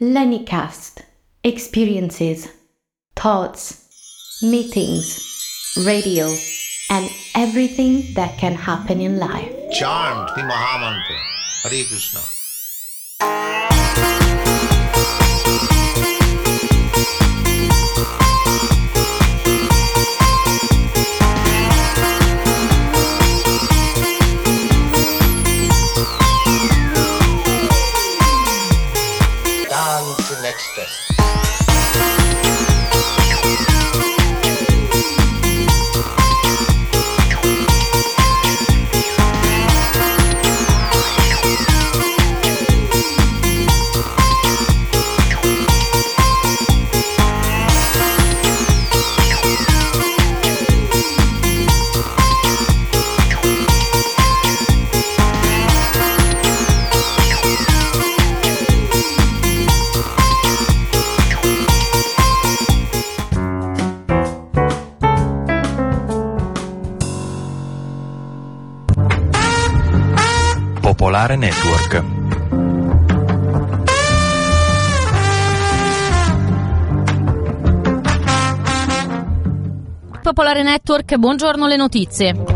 Lennycast. Experiences, thoughts, meetings, radio, and everything that can happen in life. Chant the Mahamantra. Hare Krishna. Popolare Network. Popolare Network, buongiorno le notizie.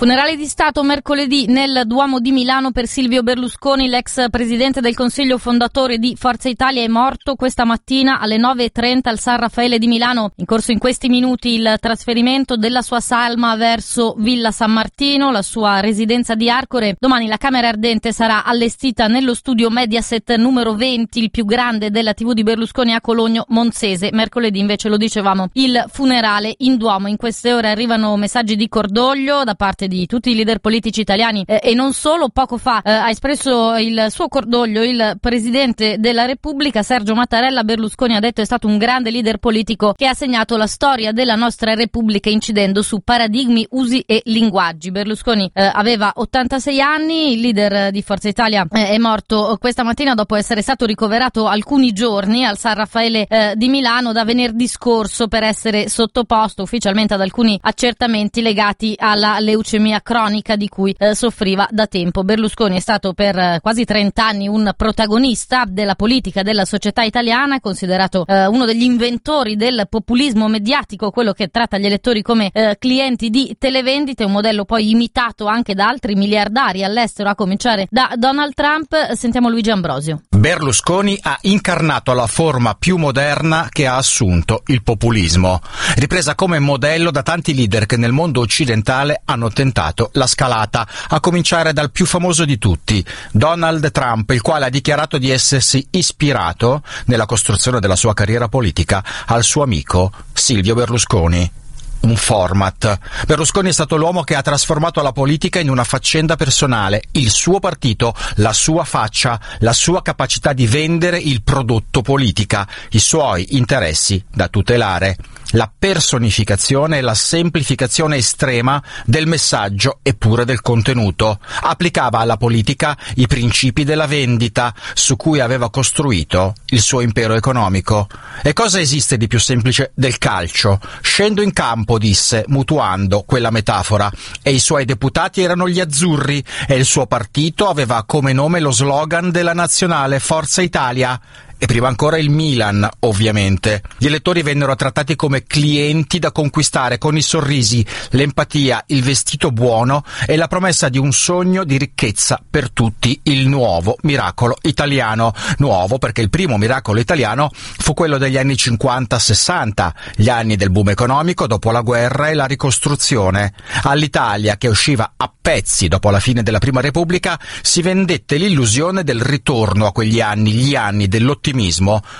Funerali di Stato mercoledì nel Duomo di Milano per Silvio Berlusconi, l'ex presidente del Consiglio fondatore di Forza Italia è morto questa mattina alle 9.30 al San Raffaele di Milano. In corso in questi minuti il trasferimento della sua salma verso Villa San Martino, la sua residenza di Arcore. Domani la Camera Ardente sarà allestita nello studio Mediaset numero 20, il più grande della TV di Berlusconi a Cologno Monzese. Mercoledì invece lo dicevamo il funerale in Duomo. In queste ore arrivano messaggi di cordoglio da parte di tutti i leader politici italiani eh, e non solo. Poco fa eh, ha espresso il suo cordoglio il presidente della Repubblica Sergio Mattarella. Berlusconi ha detto è stato un grande leader politico che ha segnato la storia della nostra Repubblica incidendo su paradigmi, usi e linguaggi. Berlusconi eh, aveva 86 anni, il leader di Forza Italia eh, è morto questa mattina dopo essere stato ricoverato alcuni giorni al San Raffaele eh, di Milano da venerdì scorso per essere sottoposto ufficialmente ad alcuni accertamenti legati alla leucemia cronica di cui eh, soffriva da tempo. Berlusconi è stato per eh, quasi 30 anni un protagonista della politica della società italiana, considerato eh, uno degli inventori del populismo mediatico, quello che tratta gli elettori come eh, clienti di televendite, un modello poi imitato anche da altri miliardari all'estero, a cominciare da Donald Trump. Sentiamo Luigi Ambrosio. Berlusconi ha incarnato la forma più moderna che ha assunto il populismo, ripresa come modello da tanti leader che nel mondo occidentale hanno tentato la scalata, a cominciare dal più famoso di tutti, Donald Trump, il quale ha dichiarato di essersi ispirato nella costruzione della sua carriera politica al suo amico Silvio Berlusconi un format. Berlusconi è stato l'uomo che ha trasformato la politica in una faccenda personale, il suo partito, la sua faccia, la sua capacità di vendere il prodotto politica, i suoi interessi da tutelare. La personificazione e la semplificazione estrema del messaggio e pure del contenuto. Applicava alla politica i principi della vendita su cui aveva costruito il suo impero economico. E cosa esiste di più semplice del calcio? Scendo in campo disse, mutuando quella metafora, e i suoi deputati erano gli azzurri e il suo partito aveva come nome lo slogan della nazionale Forza Italia e prima ancora il Milan, ovviamente. Gli elettori vennero trattati come clienti da conquistare con i sorrisi, l'empatia, il vestito buono e la promessa di un sogno di ricchezza per tutti, il nuovo miracolo italiano. Nuovo perché il primo miracolo italiano fu quello degli anni 50-60, gli anni del boom economico dopo la guerra e la ricostruzione. All'Italia, che usciva a pezzi dopo la fine della Prima Repubblica, si vendette l'illusione del ritorno a quegli anni, gli anni dell'ottimismo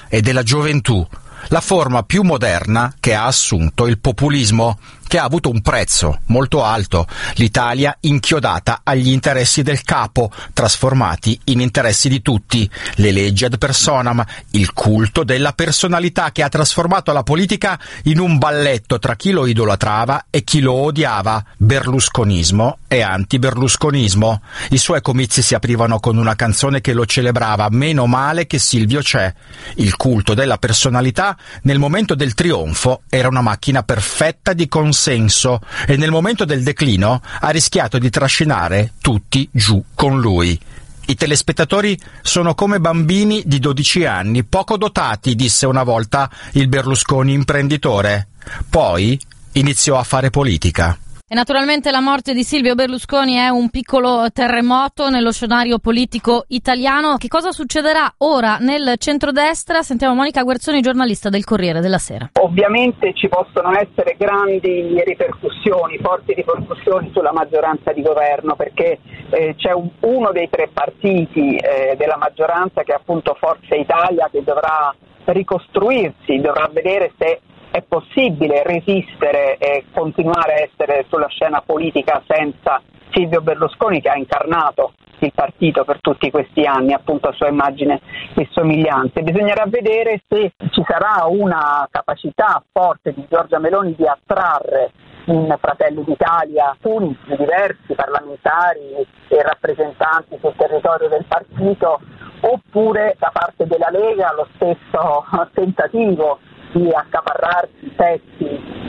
e della gioventù, la forma più moderna che ha assunto il populismo, che ha avuto un prezzo molto alto, l'Italia inchiodata agli interessi del capo, trasformati in interessi di tutti, le leggi ad personam, il culto della personalità che ha trasformato la politica in un balletto tra chi lo idolatrava e chi lo odiava, berlusconismo e anti-berlusconismo. I suoi comizi si aprivano con una canzone che lo celebrava, meno male che Silvio c'è. Il culto della personalità nel momento del trionfo era una macchina perfetta di consenso senso e nel momento del declino ha rischiato di trascinare tutti giù con lui. I telespettatori sono come bambini di 12 anni, poco dotati, disse una volta il Berlusconi imprenditore. Poi iniziò a fare politica. E naturalmente la morte di Silvio Berlusconi è un piccolo terremoto nello scenario politico italiano. Che cosa succederà ora nel centrodestra? Sentiamo Monica Guerzoni, giornalista del Corriere della Sera. Ovviamente ci possono essere grandi ripercussioni, forti ripercussioni sulla maggioranza di governo perché eh, c'è un, uno dei tre partiti eh, della maggioranza che è appunto Forza Italia che dovrà ricostruirsi, dovrà vedere se è possibile resistere e continuare a essere sulla scena politica senza Silvio Berlusconi che ha incarnato il partito per tutti questi anni, appunto a sua immagine e somiglianze. Bisognerà vedere se ci sarà una capacità forte di Giorgia Meloni di attrarre in Fratelli d'Italia alcuni diversi parlamentari e rappresentanti sul territorio del partito oppure da parte della Lega lo stesso tentativo di accaparrarsi pezzi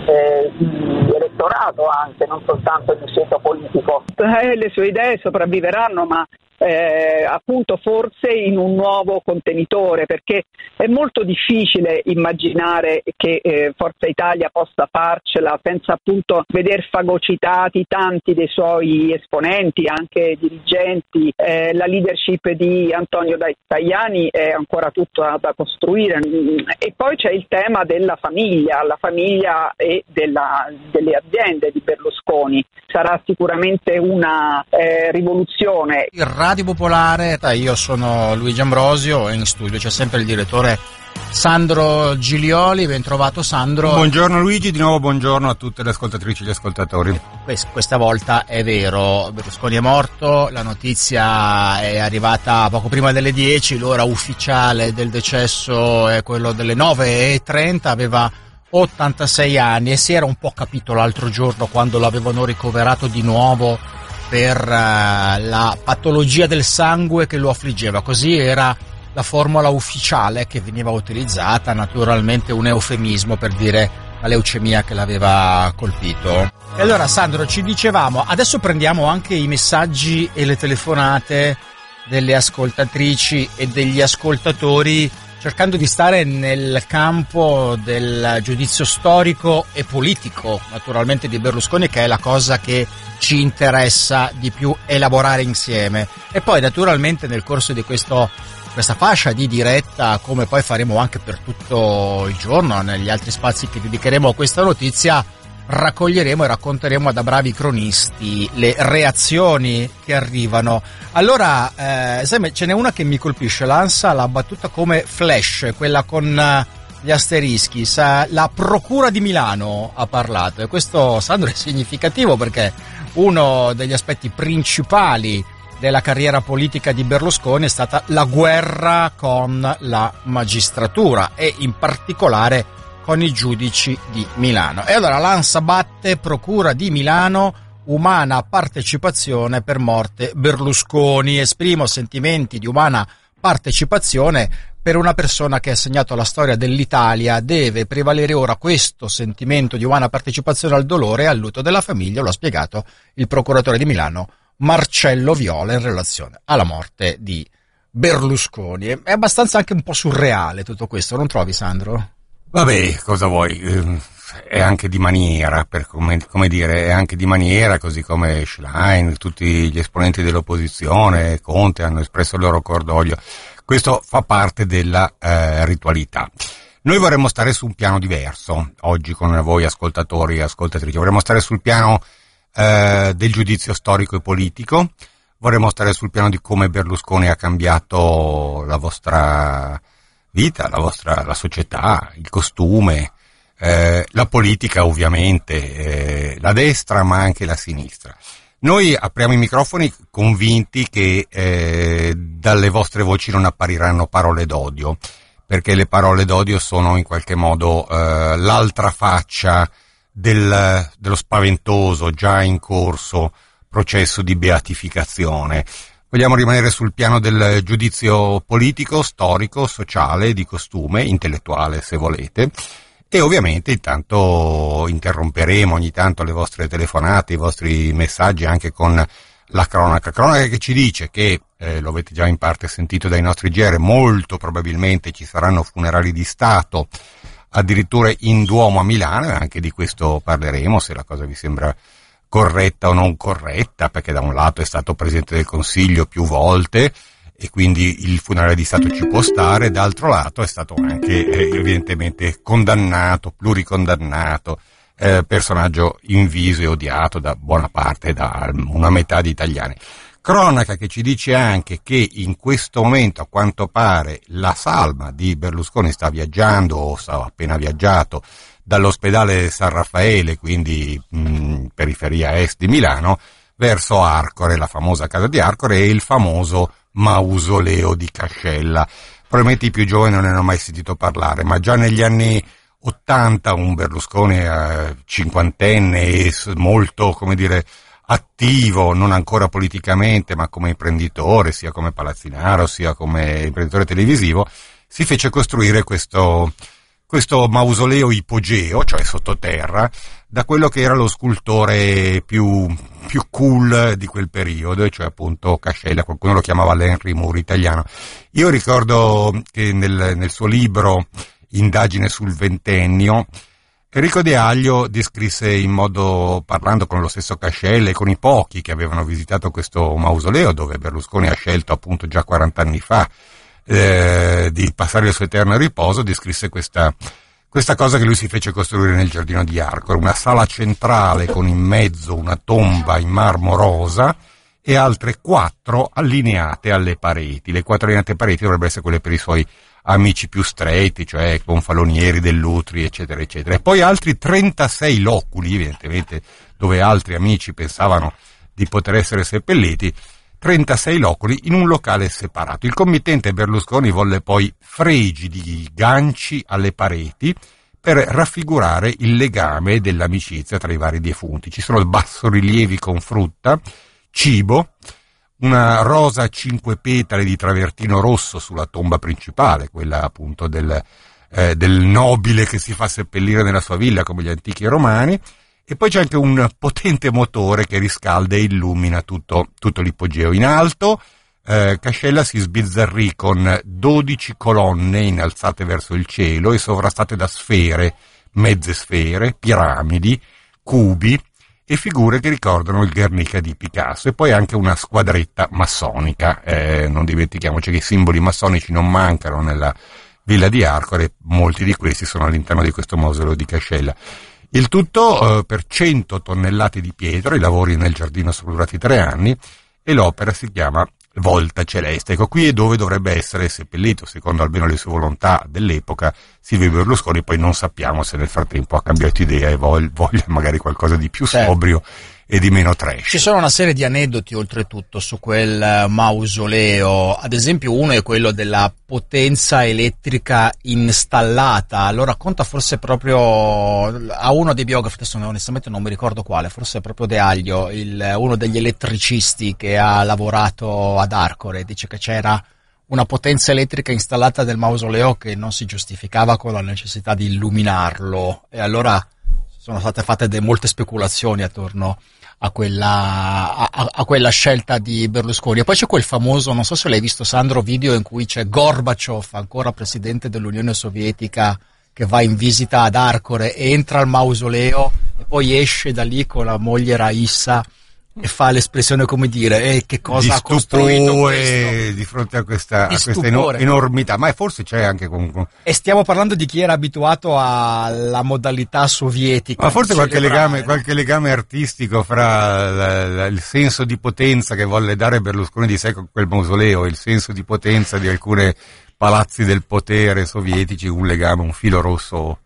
eh, di elettorato anche, non soltanto di scelta politico. Eh, le sue idee sopravviveranno, ma eh, appunto forse in un nuovo contenitore perché è molto difficile immaginare che eh, Forza Italia possa farcela senza appunto veder fagocitati tanti dei suoi esponenti, anche dirigenti. Eh, la leadership di Antonio Tajani è ancora tutta da costruire e poi c'è il tema della famiglia, la famiglia e della, delle aziende di Berlusconi. Sarà sicuramente una eh, rivoluzione. Il Radio Popolare, io sono Luigi Ambrosio e in studio c'è sempre il direttore Sandro Gilioli, ben trovato Sandro. Buongiorno Luigi, di nuovo buongiorno a tutte le ascoltatrici e gli ascoltatori. Questa volta è vero, Berlusconi è morto, la notizia è arrivata poco prima delle 10, l'ora ufficiale del decesso è quello delle 9.30, aveva 86 anni e si era un po' capito l'altro giorno quando l'avevano ricoverato di nuovo per uh, la patologia del sangue che lo affliggeva. Così era la formula ufficiale che veniva utilizzata, naturalmente un eufemismo per dire la leucemia che l'aveva colpito. E allora Sandro ci dicevamo, adesso prendiamo anche i messaggi e le telefonate delle ascoltatrici e degli ascoltatori cercando di stare nel campo del giudizio storico e politico, naturalmente di Berlusconi, che è la cosa che ci interessa di più elaborare insieme. E poi naturalmente nel corso di questo, questa fascia di diretta, come poi faremo anche per tutto il giorno, negli altri spazi che dedicheremo a questa notizia, raccoglieremo e racconteremo da bravi cronisti le reazioni che arrivano. Allora, eh, ce n'è una che mi colpisce, l'ANSA l'ha battuta come flash, quella con eh, gli asterischi, sa, la Procura di Milano ha parlato e questo, Sandro, è significativo perché uno degli aspetti principali della carriera politica di Berlusconi è stata la guerra con la magistratura e in particolare con i giudici di Milano. E allora l'ANSA batte Procura di Milano umana partecipazione per morte Berlusconi. Esprimo sentimenti di umana partecipazione per una persona che ha segnato la storia dell'Italia. Deve prevalere ora questo sentimento di umana partecipazione al dolore e al lutto della famiglia, lo ha spiegato il procuratore di Milano Marcello Viola in relazione alla morte di Berlusconi. È abbastanza anche un po' surreale tutto questo, non trovi Sandro? Vabbè, cosa vuoi? Ehm, è anche di maniera, come, come, dire, è anche di maniera, così come Schlein, tutti gli esponenti dell'opposizione, Conte hanno espresso il loro cordoglio. Questo fa parte della eh, ritualità. Noi vorremmo stare su un piano diverso, oggi con voi ascoltatori e ascoltatrici, vorremmo stare sul piano eh, del giudizio storico e politico, vorremmo stare sul piano di come Berlusconi ha cambiato la vostra vita, la vostra la società, il costume, eh, la politica ovviamente, eh, la destra ma anche la sinistra. Noi apriamo i microfoni convinti che eh, dalle vostre voci non appariranno parole d'odio, perché le parole d'odio sono in qualche modo eh, l'altra faccia del, dello spaventoso, già in corso processo di beatificazione. Vogliamo rimanere sul piano del giudizio politico, storico, sociale, di costume, intellettuale se volete. E ovviamente intanto interromperemo ogni tanto le vostre telefonate, i vostri messaggi anche con la cronaca. Cronaca che ci dice che, eh, lo avete già in parte sentito dai nostri GR, molto probabilmente ci saranno funerali di Stato, addirittura in Duomo a Milano, e anche di questo parleremo, se la cosa vi sembra corretta o non corretta, perché da un lato è stato Presidente del Consiglio più volte, e quindi il funerale di Stato ci può stare, d'altro lato è stato anche eh, evidentemente condannato, pluricondannato, eh, personaggio inviso e odiato da buona parte, da una metà di italiani. Cronaca che ci dice anche che in questo momento, a quanto pare, la salma di Berlusconi sta viaggiando o sta appena viaggiato dall'ospedale San Raffaele, quindi mh, periferia est di Milano, verso Arcore, la famosa casa di Arcore e il famoso mausoleo di Cascella. Probabilmente i più giovani non ne hanno mai sentito parlare, ma già negli anni 80 un Berlusconi eh, cinquantenne molto, come dire, attivo, non ancora politicamente, ma come imprenditore, sia come palazzinaro, sia come imprenditore televisivo, si fece costruire questo, questo mausoleo ipogeo, cioè sottoterra, da quello che era lo scultore più, più cool di quel periodo, cioè appunto Cascella, qualcuno lo chiamava l'Henry Moore italiano. Io ricordo che nel, nel suo libro Indagine sul ventennio, Enrico De Aglio descrisse in modo, parlando con lo stesso Cascella e con i pochi che avevano visitato questo mausoleo, dove Berlusconi ha scelto appunto già 40 anni fa eh, di passare il suo eterno riposo, descrisse questa, questa cosa che lui si fece costruire nel giardino di Arcor, una sala centrale con in mezzo una tomba in marmo rosa e altre quattro allineate alle pareti. Le quattro allineate pareti dovrebbero essere quelle per i suoi amici più stretti, cioè Confalonieri, Dell'Utri, eccetera, eccetera. E poi altri 36 loculi, evidentemente, dove altri amici pensavano di poter essere seppelliti, 36 loculi in un locale separato. Il committente Berlusconi volle poi fregi ganci alle pareti per raffigurare il legame dell'amicizia tra i vari defunti. Ci sono bassorilievi con frutta, cibo, una rosa a cinque petali di travertino rosso sulla tomba principale, quella appunto del, eh, del nobile che si fa seppellire nella sua villa come gli antichi romani, e poi c'è anche un potente motore che riscalda e illumina tutto, tutto l'ipogeo. In alto eh, Cascella si sbizzarrì con 12 colonne innalzate verso il cielo e sovrastate da sfere, mezze sfere, piramidi, cubi e figure che ricordano il Guernica di Picasso e poi anche una squadretta massonica. Eh, non dimentichiamoci che i simboli massonici non mancano nella villa di Arcore, molti di questi sono all'interno di questo mausoleo di Cascella. Il tutto eh, per 100 tonnellate di pietra, i lavori nel giardino sono durati tre anni e l'opera si chiama Volta Celeste. Ecco, qui è dove dovrebbe essere seppellito, secondo almeno le sue volontà dell'epoca, Silvio Berlusconi, poi non sappiamo se nel frattempo ha cambiato idea e voglia magari qualcosa di più certo. sobrio e di meno trash. Ci sono una serie di aneddoti oltretutto su quel eh, mausoleo, ad esempio uno è quello della potenza elettrica installata, lo racconta forse proprio a uno dei biografi, adesso onestamente non mi ricordo quale, forse proprio De Aglio, il, uno degli elettricisti che ha lavorato ad Arcore, dice che c'era una potenza elettrica installata nel mausoleo che non si giustificava con la necessità di illuminarlo. E allora sono state fatte molte speculazioni attorno a quella, a, a quella, scelta di Berlusconi. E poi c'è quel famoso, non so se l'hai visto Sandro, video in cui c'è Gorbaciov, ancora presidente dell'Unione Sovietica, che va in visita ad Arcore, entra al mausoleo e poi esce da lì con la moglie Raissa e fa l'espressione come dire eh, che cosa di ha costruito questo. di fronte a questa, a questa enormità. Ma forse c'è anche comunque e stiamo parlando di chi era abituato alla modalità sovietica ma forse qualche legame, qualche legame, artistico fra la, la, il senso di potenza che volle dare Berlusconi di sé con quel mausoleo il senso di potenza di alcune palazzi del potere sovietici un legame un filo rosso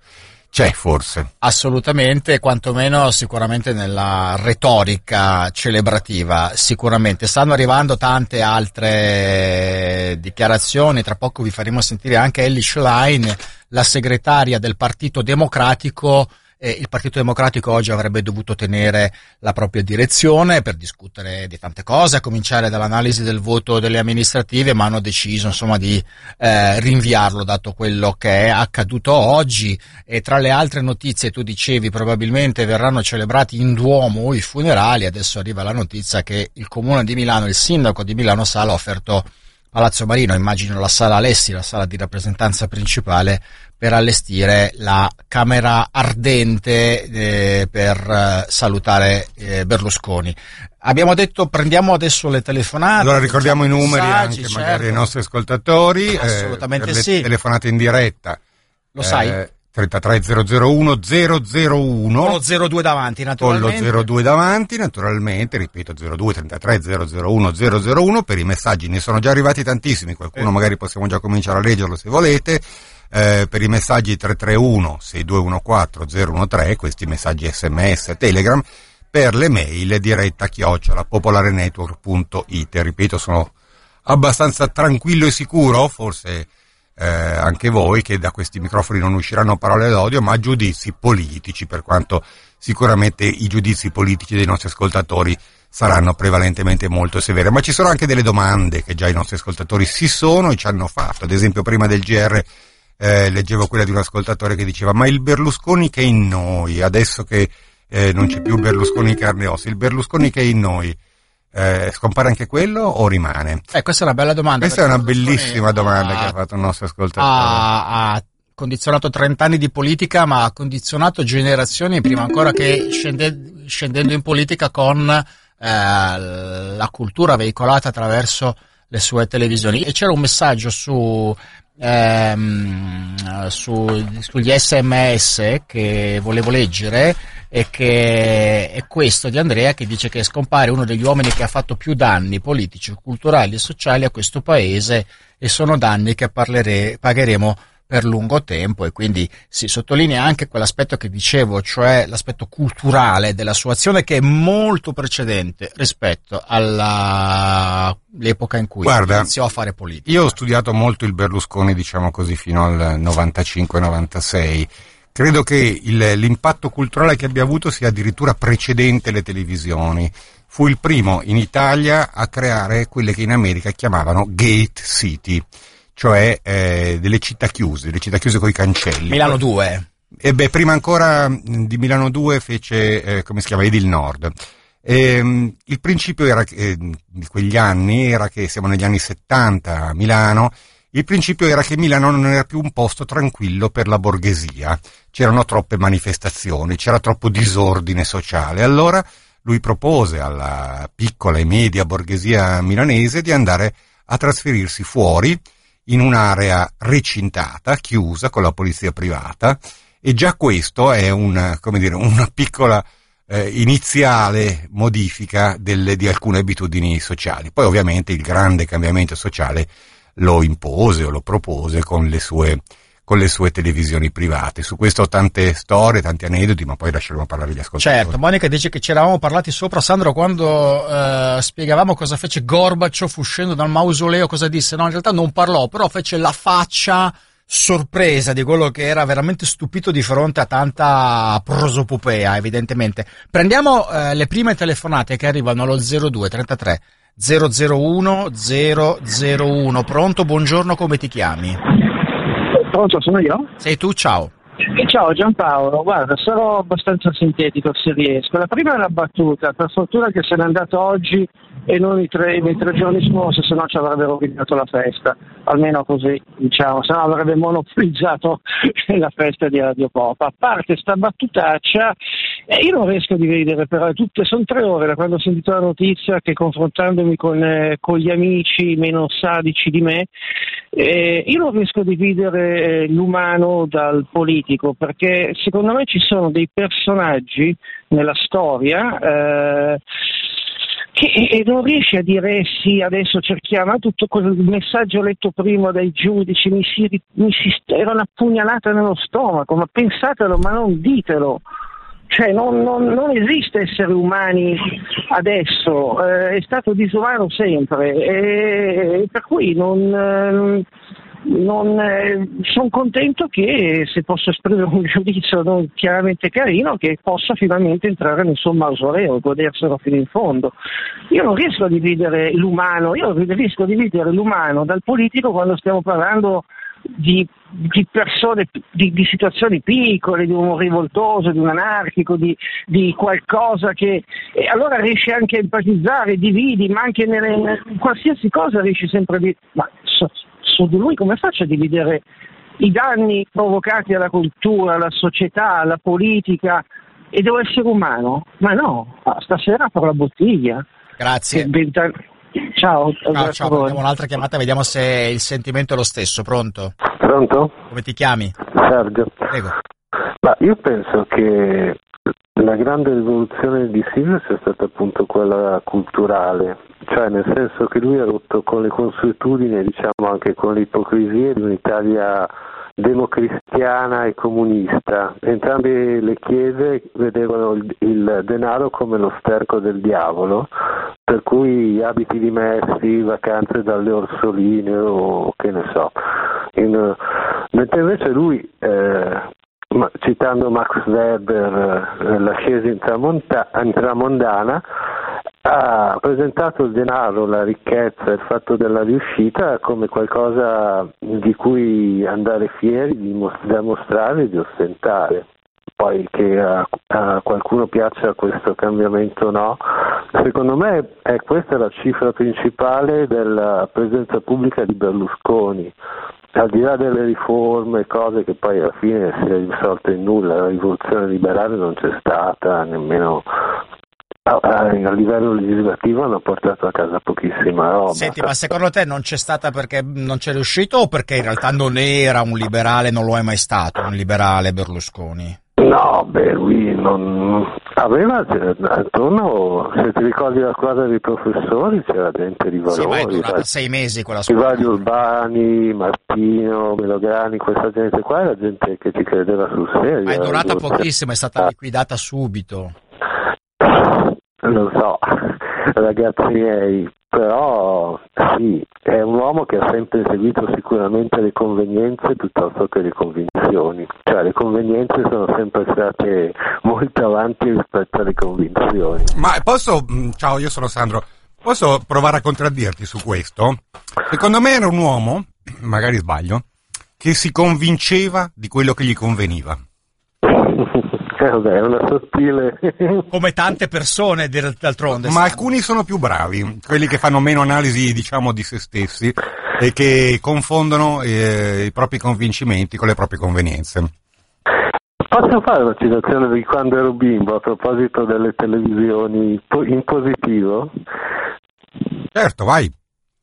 c'è forse. Assolutamente, quantomeno sicuramente nella retorica celebrativa, sicuramente. Stanno arrivando tante altre dichiarazioni, tra poco vi faremo sentire anche Ellie Schlein, la segretaria del Partito Democratico, eh, il Partito Democratico oggi avrebbe dovuto tenere la propria direzione per discutere di tante cose, a cominciare dall'analisi del voto delle amministrative, ma hanno deciso insomma di eh, rinviarlo dato quello che è accaduto oggi. E tra le altre notizie tu dicevi probabilmente verranno celebrati in Duomo i funerali, adesso arriva la notizia che il comune di Milano, il sindaco di Milano Sala ha offerto Palazzo Marino, immagino la sala Alessi, la sala di rappresentanza principale, per allestire la Camera Ardente eh, per eh, salutare eh, Berlusconi. Abbiamo detto prendiamo adesso le telefonate. Allora ricordiamo i numeri messaggi, anche certo. magari ai nostri ascoltatori. eh, Assolutamente per le sì. telefonate in diretta. Lo sai? Eh, 33001 001 Con lo 02 davanti, con lo naturalmente. 02 davanti, naturalmente, ripeto 02 33 001 001 per i messaggi ne sono già arrivati tantissimi, qualcuno Eh. magari possiamo già cominciare a leggerlo se volete. Eh, per i messaggi 331 6214 013, questi messaggi sms Telegram, per le mail diretta chiocciola popolarenetwork.it. Ripeto, sono abbastanza tranquillo e sicuro, forse eh, anche voi, che da questi microfoni non usciranno parole d'odio, ma giudizi politici, per quanto sicuramente i giudizi politici dei nostri ascoltatori saranno prevalentemente molto severi. Ma ci sono anche delle domande che già i nostri ascoltatori si sono e ci hanno fatto. Ad esempio, prima del GR eh, leggevo quella di un ascoltatore che diceva: Ma il Berlusconi che è in noi, adesso che eh, non c'è più Berlusconi carne e ossa, il Berlusconi che è in noi. Eh, scompare anche quello o rimane? Eh, questa è una bella domanda. Questa è una bellissima domanda ha- che ha fatto il nostro ascoltatore. ha, ha condizionato 30 anni di politica, ma ha condizionato generazioni prima ancora che scende- scendendo in politica con eh, la cultura veicolata attraverso le sue televisioni. E c'era un messaggio su, ehm, su- sugli sms che volevo leggere e che è questo di Andrea che dice che scompare uno degli uomini che ha fatto più danni politici, culturali e sociali a questo paese e sono danni che parlere- pagheremo per lungo tempo e quindi si sottolinea anche quell'aspetto che dicevo, cioè l'aspetto culturale della sua azione che è molto precedente rispetto all'epoca in cui Guarda, iniziò a fare politica. Io ho studiato molto il Berlusconi, diciamo così, fino al 95-96. Credo che il- l'impatto culturale che abbia avuto sia addirittura precedente le televisioni. Fu il primo in Italia a creare quelle che in America chiamavano gate city, cioè eh, delle città chiuse, delle città chiuse con i cancelli. Milano 2. E beh, prima ancora mh, di Milano 2 fece, eh, come si chiama, Edil Nord. Ehm, il principio era eh, di quegli anni era che siamo negli anni 70 a Milano. Il principio era che Milano non era più un posto tranquillo per la borghesia. C'erano troppe manifestazioni, c'era troppo disordine sociale. Allora lui propose alla piccola e media borghesia milanese di andare a trasferirsi fuori in un'area recintata, chiusa con la polizia privata e già questo è una, come dire, una piccola eh, iniziale modifica delle, di alcune abitudini sociali. Poi ovviamente il grande cambiamento sociale lo impose o lo propose con le sue, con le sue televisioni private. Su questo ho tante storie, tanti aneddoti, ma poi lasceremo parlare gli ascoltatori. Certo, Monica dice che ci eravamo parlati sopra, Sandro, quando eh, spiegavamo cosa fece Gorbaciov uscendo dal mausoleo, cosa disse. No, in realtà non parlò, però fece la faccia sorpresa di quello che era veramente stupito di fronte a tanta prosopopea, evidentemente. Prendiamo eh, le prime telefonate che arrivano allo 02 33 001 001. Pronto, buongiorno, come ti chiami? Pronto, sono io? Sei tu, ciao. Ciao Giampaolo, guarda, sarò abbastanza sintetico se riesco. La prima è una battuta, per fortuna che se n'è andato oggi e non i tre, i tre giorni scorsi, se no ci avrebbe rovinato la festa, almeno così, diciamo, se no avrebbe monopolizzato la festa di Radio Pop. A parte sta battutaccia, eh, io non riesco a dividere però, tutte, sono tre ore da quando ho sentito la notizia che confrontandomi con, eh, con gli amici meno sadici di me, eh, io non riesco a dividere eh, l'umano dal politico perché secondo me ci sono dei personaggi nella storia eh, che e non riesci a dire eh sì, adesso cerchiamo tutto quel messaggio letto prima dai giudici, mi si, mi si era una pugnalata nello stomaco, ma pensatelo, ma non ditelo. Cioè non, non, non esiste essere umani adesso, eh, è stato disumano sempre e, per cui non, eh, non, eh, sono contento che, se posso esprimere un giudizio chiaramente carino, che possa finalmente entrare nel suo mausoleo goderselo fino in fondo. Io non riesco a dividere l'umano, io riesco a dividere l'umano dal politico quando stiamo parlando di, di persone, di, di, situazioni piccole, di un rivoltoso, di un anarchico, di, di qualcosa che... E allora riesci anche a empatizzare, dividi, ma anche nelle, in qualsiasi cosa riesci sempre a dire... Ma so, su di lui come faccio a dividere i danni provocati alla cultura, alla società, alla politica e dell'essere umano? Ma no, stasera apro la bottiglia. Grazie. Ciao, ciao, ciao. Abbiamo un'altra chiamata, vediamo se il sentimento è lo stesso. Pronto? Pronto? Come ti chiami? Sergio. Prego. Ma io penso che la grande rivoluzione di Silvio sia stata appunto quella culturale, cioè nel senso che lui ha rotto con le consuetudini e diciamo anche con le ipocrisie di un'Italia democristiana e comunista. Entrambe le chiese vedevano il, il, denaro come lo sterco del diavolo, per cui abiti dimessi, vacanze dalle orsoline o che ne so. In, mentre invece lui eh, citando Max Weber, eh, l'ascesa intramonta- intramondana, ha presentato il denaro, la ricchezza, il fatto della riuscita come qualcosa di cui andare fieri, da mostrare di ostentare. Poi che a, a, qualcuno piaccia questo cambiamento o no, secondo me è questa la cifra principale della presenza pubblica di Berlusconi al di là delle riforme, cose che poi alla fine si è risolto in nulla, la rivoluzione liberale non c'è stata, nemmeno a, livello legislativo hanno portato a casa pochissima roba. Senti, ma secondo te non c'è stata perché non c'è riuscito o perché in realtà non era un liberale, non lo è mai stato un liberale Berlusconi? No, beh, lui non aveva attorno, se ti ricordi la squadra dei professori, c'era gente di valore. Sì, ma è durata sei mesi quella squadra. I vari Urbani, Martino, Melograni, questa gente qua era gente che ci credeva sul serio. Ma è durata pochissimo, è stata liquidata subito. Lo so, ragazzi miei, però sì, è un uomo che ha sempre seguito sicuramente le convenienze piuttosto che le convinzioni, cioè le convenienze sono sempre state molto avanti rispetto alle convinzioni. Ma posso, mm, ciao io sono Sandro, posso provare a contraddirti su questo? Secondo me era un uomo, magari sbaglio, che si convinceva di quello che gli conveniva. Eh, vabbè, è una sottile. Come tante persone d'altronde. Ma alcuni sono più bravi, quelli che fanno meno analisi, diciamo, di se stessi e che confondono eh, i propri convincimenti con le proprie convenienze. Posso fare una citazione di quando ero bimbo a proposito delle televisioni in positivo? Certo, vai.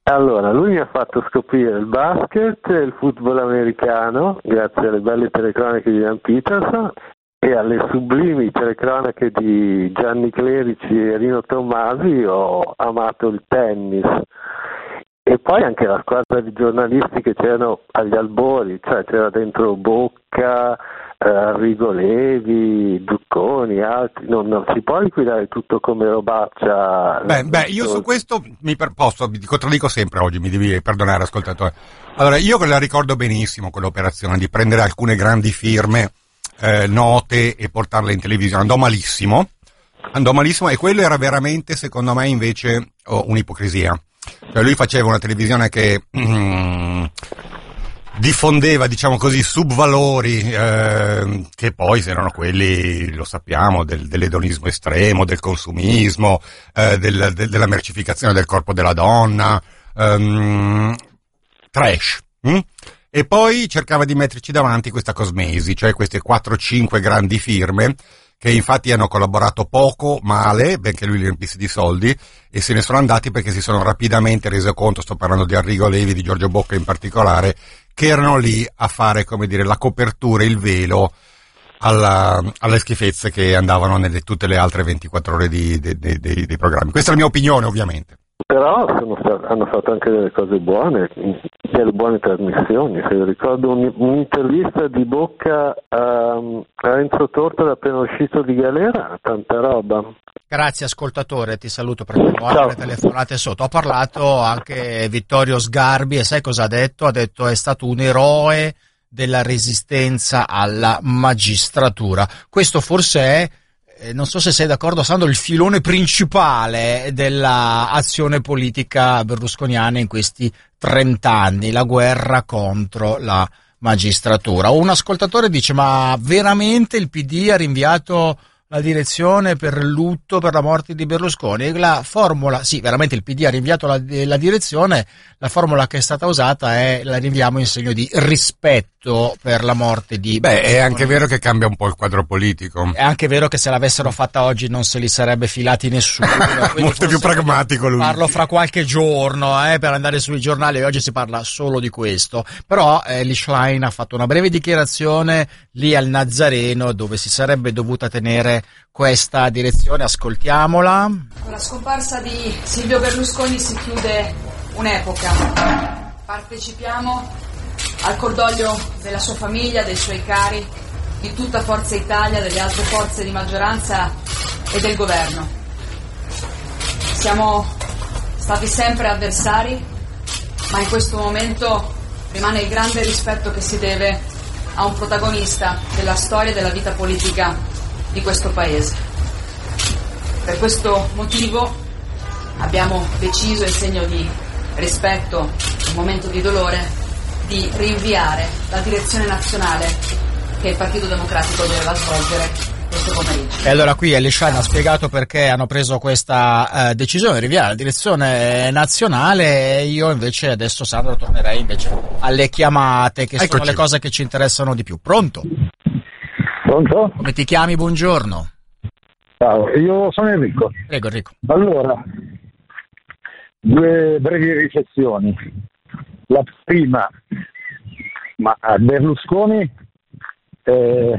Allora, lui mi ha fatto scoprire il basket e il football americano, grazie alle belle telecroniche di Ian Peterson, e alle sublimi telecronache di Gianni Clerici e Rino Tommasi ho amato il tennis e poi anche la squadra di giornalisti che c'erano agli albori, cioè c'era dentro Bocca, eh, Arrigo Levi, Ducconi, altri, non, non, si può liquidare tutto come robaccia. Beh, beh io su questo mi per, posso, mi contraddico sempre oggi, mi devi perdonare ascoltatore. Allora, io la ricordo benissimo quell'operazione di prendere alcune grandi firme eh, note e portarle in televisione. Andò malissimo, andò malissimo e quello era veramente, secondo me, invece oh, un'ipocrisia. Cioè lui faceva una televisione che mm, diffondeva, diciamo così, subvalori eh, che poi erano quelli, lo sappiamo, del, dell'edonismo estremo, del consumismo, eh, del, del, della mercificazione del corpo della donna, ehm, trash. Hm? E poi cercava di metterci davanti questa cosmesi, cioè queste 4-5 grandi firme che infatti hanno collaborato poco, male, benché lui li riempisse di soldi, e se ne sono andati perché si sono rapidamente resi conto, sto parlando di Arrigo Levi, di Giorgio Bocca in particolare, che erano lì a fare, come dire, la copertura, il velo alla, alle schifezze che andavano nelle tutte le altre 24 ore di, di, di, dei programmi. Questa è la mia opinione, ovviamente. Però stat- hanno fatto anche delle cose buone, delle buone trasmissioni. Se ricordo un, un'intervista di bocca a, a Enzo Tortora appena uscito di galera, tanta roba. Grazie ascoltatore, ti saluto perché ho altre telefonate sotto. Ho parlato anche Vittorio Sgarbi e sai cosa ha detto? Ha detto è stato un eroe della resistenza alla magistratura. Questo forse è eh, non so se sei d'accordo Sandro, il filone principale dell'azione politica berlusconiana in questi 30 anni, la guerra contro la magistratura. Un ascoltatore dice ma veramente il PD ha rinviato la direzione per lutto per la morte di Berlusconi. La formula, sì, veramente il PD ha rinviato la, la, direzione, la formula che è stata usata è la rinviamo in segno di rispetto per la morte di Beh, Berlusconi. è anche vero che cambia un po' il quadro politico. È anche vero che se l'avessero fatta oggi non se li sarebbe filati nessuno. Molto più pragmatico lui. Parlo fra qualche giorno eh, per andare sui giornali, oggi si parla solo di questo. Però eh, Lischlein ha fatto una breve dichiarazione lì al Nazareno dove si sarebbe dovuta tenere questa direzione, ascoltiamola. Con la scomparsa di Silvio Berlusconi si chiude un'epoca. Partecipiamo al cordoglio della sua famiglia, dei suoi cari, di tutta Forza Italia, delle altre forze di maggioranza e del governo. Siamo stati sempre avversari, ma in questo momento rimane il grande rispetto che si deve a un protagonista della storia e della vita politica di questo Paese. Per questo motivo abbiamo deciso, in segno di rispetto, un momento di dolore, di rinviare la direzione nazionale che il Partito Democratico doveva svolgere questo pomeriggio. E allora qui Elishan ha spiegato perché hanno preso questa uh, decisione di rinviare la direzione nazionale e io invece adesso Sandro tornerei invece alle chiamate che Eccoci. sono le cose che ci interessano di più. Pronto? Pronto? Come ti chiami? Buongiorno. Ciao, io sono Enrico. Prego Enrico. Allora, due brevi riflessioni. La prima, ma a Berlusconi, eh,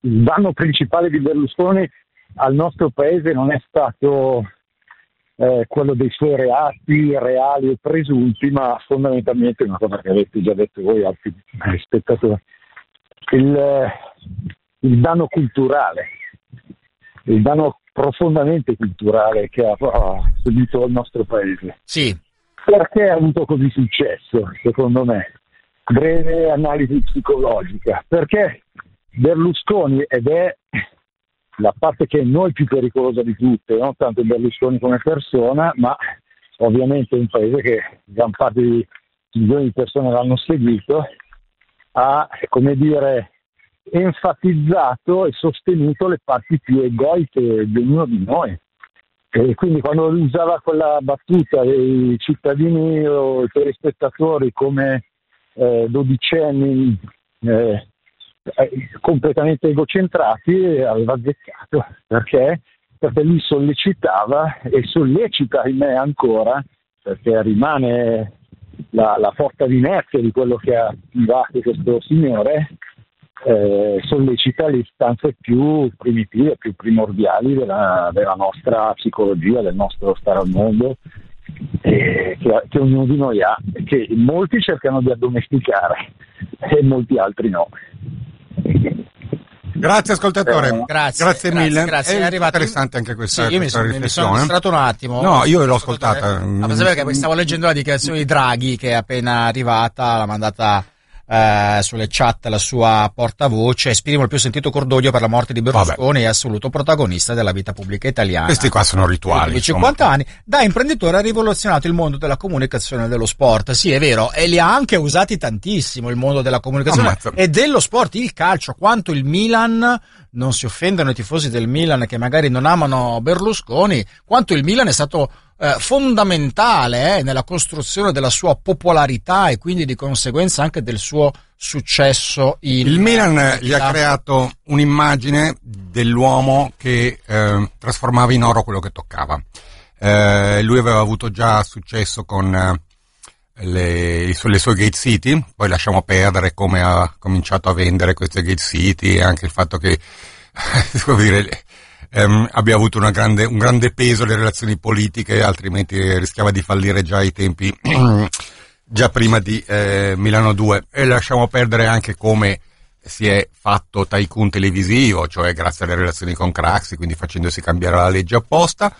il danno principale di Berlusconi al nostro paese non è stato eh, quello dei suoi reati reali o presunti, ma fondamentalmente una cosa che avete già detto voi altri spettatori. Il, il danno culturale, il danno profondamente culturale che ha, ha subito il nostro paese. Sì. Perché ha avuto così successo, secondo me? Breve analisi psicologica. Perché Berlusconi, ed è la parte che è noi più pericolosa di tutte, non tanto Berlusconi come persona, ma ovviamente un paese che gran parte di milioni di persone l'hanno seguito, ha, come dire, enfatizzato e sostenuto le parti più egoiche di ognuno di noi. E quindi quando usava quella battuta dei cittadini o i telespettatori come eh, dodicenni eh, completamente egocentrati aveva azzeccato perché? perché li sollecitava e sollecita in me ancora perché rimane la, la forza di inerzia di quello che ha attivato questo signore eh, sollecita le istanze più primitive, più primordiali della, della, nostra psicologia, del nostro stare al mondo, eh, che, che, ognuno di noi ha, che molti cercano di addomesticare e molti altri no. Grazie ascoltatore, eh, grazie, grazie, mille. Grazie, è, è arrivato... interessante anche questa, sì, io questa mi sono, riflessione. Mi sono distratto un attimo. No, io l'ho ascoltata. Ah, perché stavo leggendo la dichiarazione di Draghi che è appena arrivata, l'ha mandata eh, sulle chat la sua portavoce, esprimo il più sentito cordoglio per la morte di Berlusconi, è assoluto protagonista della vita pubblica italiana. Questi qua sono rituali. Di 50 anni, da imprenditore ha rivoluzionato il mondo della comunicazione e dello sport. Sì, è vero, e li ha anche usati tantissimo il mondo della comunicazione Ammazza. e dello sport, il calcio, quanto il Milan, non si offendono i tifosi del Milan che magari non amano Berlusconi, quanto il Milan è stato eh, fondamentale eh, nella costruzione della sua popolarità e quindi di conseguenza anche del suo successo in il Milan gli ha creato un'immagine dell'uomo che eh, trasformava in oro quello che toccava. Eh, lui aveva avuto già successo con eh, le, le, sue Gate City poi lasciamo perdere come ha cominciato a vendere queste Gate City e anche il fatto che come dire, ehm, abbia avuto grande, un grande peso le relazioni politiche, altrimenti rischiava di fallire già ai tempi, già prima di eh, Milano 2. E lasciamo perdere anche come si è fatto tycoon televisivo, cioè grazie alle relazioni con Craxi, quindi facendosi cambiare la legge apposta,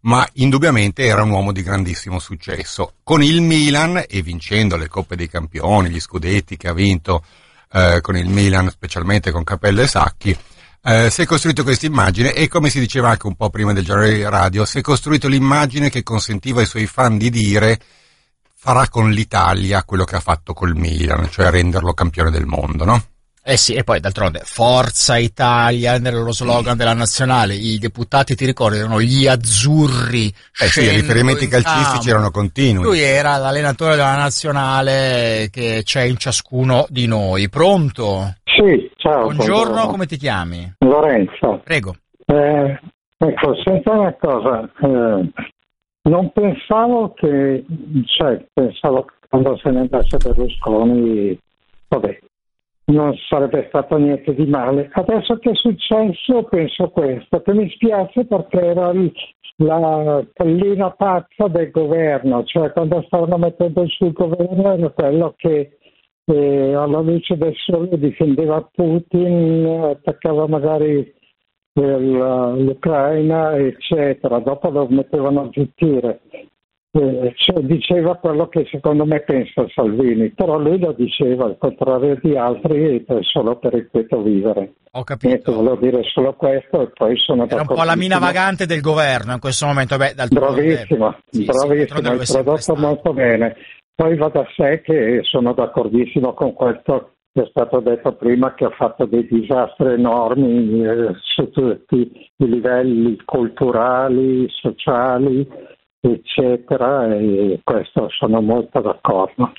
ma indubbiamente era un uomo di grandissimo successo. Con il Milan e vincendo le Coppe dei Campioni, gli scudetti che ha vinto eh, con il Milan, specialmente con Capello e Sacchi, eh, si è costruito questa immagine e come si diceva anche un po' prima del giornale radio, si è costruito l'immagine che consentiva ai suoi fan di dire farà con l'Italia quello che ha fatto col Milan, cioè renderlo campione del mondo, no? Eh sì, e poi d'altronde Forza Italia nello slogan della nazionale, i deputati ti ricordi erano gli azzurri. Eh sì, i riferimenti calcistici erano continui. Lui era l'allenatore della nazionale che c'è in ciascuno di noi. Pronto? Sì, ciao. Buongiorno, buongiorno. come ti chiami? Lorenzo. Prego. Eh, ecco, senta una cosa, eh, non pensavo che, cioè, pensavo che quando se ne andasse Berlusconi, vabbè, non sarebbe stato niente di male. Adesso che è successo penso questo, che mi spiace perché era la pallina pazza del governo, cioè quando stavano mettendo sul governo era quello che eh, alla luce del sole difendeva Putin, attaccava magari il- l'Ucraina, eccetera. Dopo lo mettevano a zittire. Eh, cioè, diceva quello che secondo me pensa Salvini, però lui lo diceva al contrario di altri solo per il quieto vivere. Ho capito. Niente, volevo dire solo questo e poi sono Era un po' la mina vagante del governo in questo momento. Beh, Bravissimo, Sì, sì, bravissimo, hai sempre prodotto molto bene. Poi va da sé che sono d'accordissimo con questo che è stato detto prima, che ha fatto dei disastri enormi eh, su tutti i livelli culturali, sociali, eccetera, e questo sono molto d'accordo.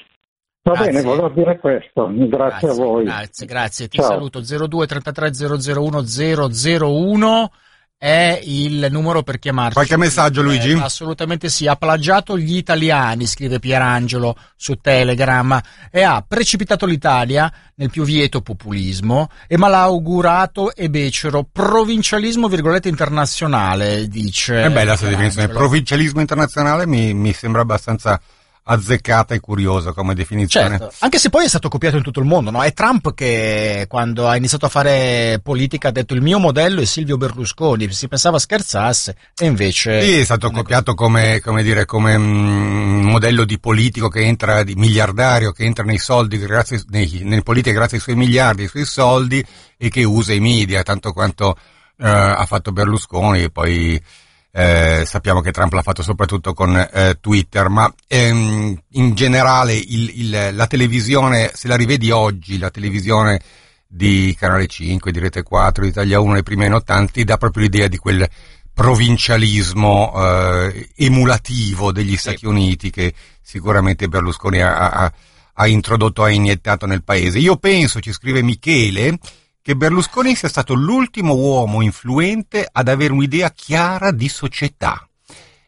Va Grazie. bene, volevo dire questo, grazie, a voi. Grazie, grazie. Ti Ciao. saluto. 02 33 001 001 è il numero per chiamarci. Qualche messaggio, Luigi? Eh, assolutamente sì. Ha plagiato gli italiani, scrive Pierangelo su Telegram, e ha precipitato l'Italia nel più vieto populismo e malaugurato e becero provincialismo, virgolette, internazionale, dice. È bella questa definizione. Provincialismo internazionale mi, mi sembra abbastanza azzeccata e curiosa come definizione. Certo, anche se poi è stato copiato in tutto il mondo, no? È Trump che quando ha iniziato a fare politica ha detto il mio modello è Silvio Berlusconi, si pensava scherzasse e invece... Sì, è stato copiato come, come dire, come mm, modello di politico che entra, di miliardario, che entra nei soldi, grazie, nei, nelle politiche grazie ai suoi miliardi, ai suoi soldi e che usa i media, tanto quanto eh, ha fatto Berlusconi e poi eh, sappiamo che Trump l'ha fatto soprattutto con eh, Twitter, ma ehm, in generale il- il- la televisione, se la rivedi oggi, la televisione di Canale 5, di Rete 4, di Italia 1, le prime anni 80, ti dà proprio l'idea di quel provincialismo eh, emulativo degli Stati Uniti che sicuramente Berlusconi ha, ha- ha introdotto, ha iniettato nel paese. Io penso, ci scrive Michele, che Berlusconi sia stato l'ultimo uomo influente ad avere un'idea chiara di società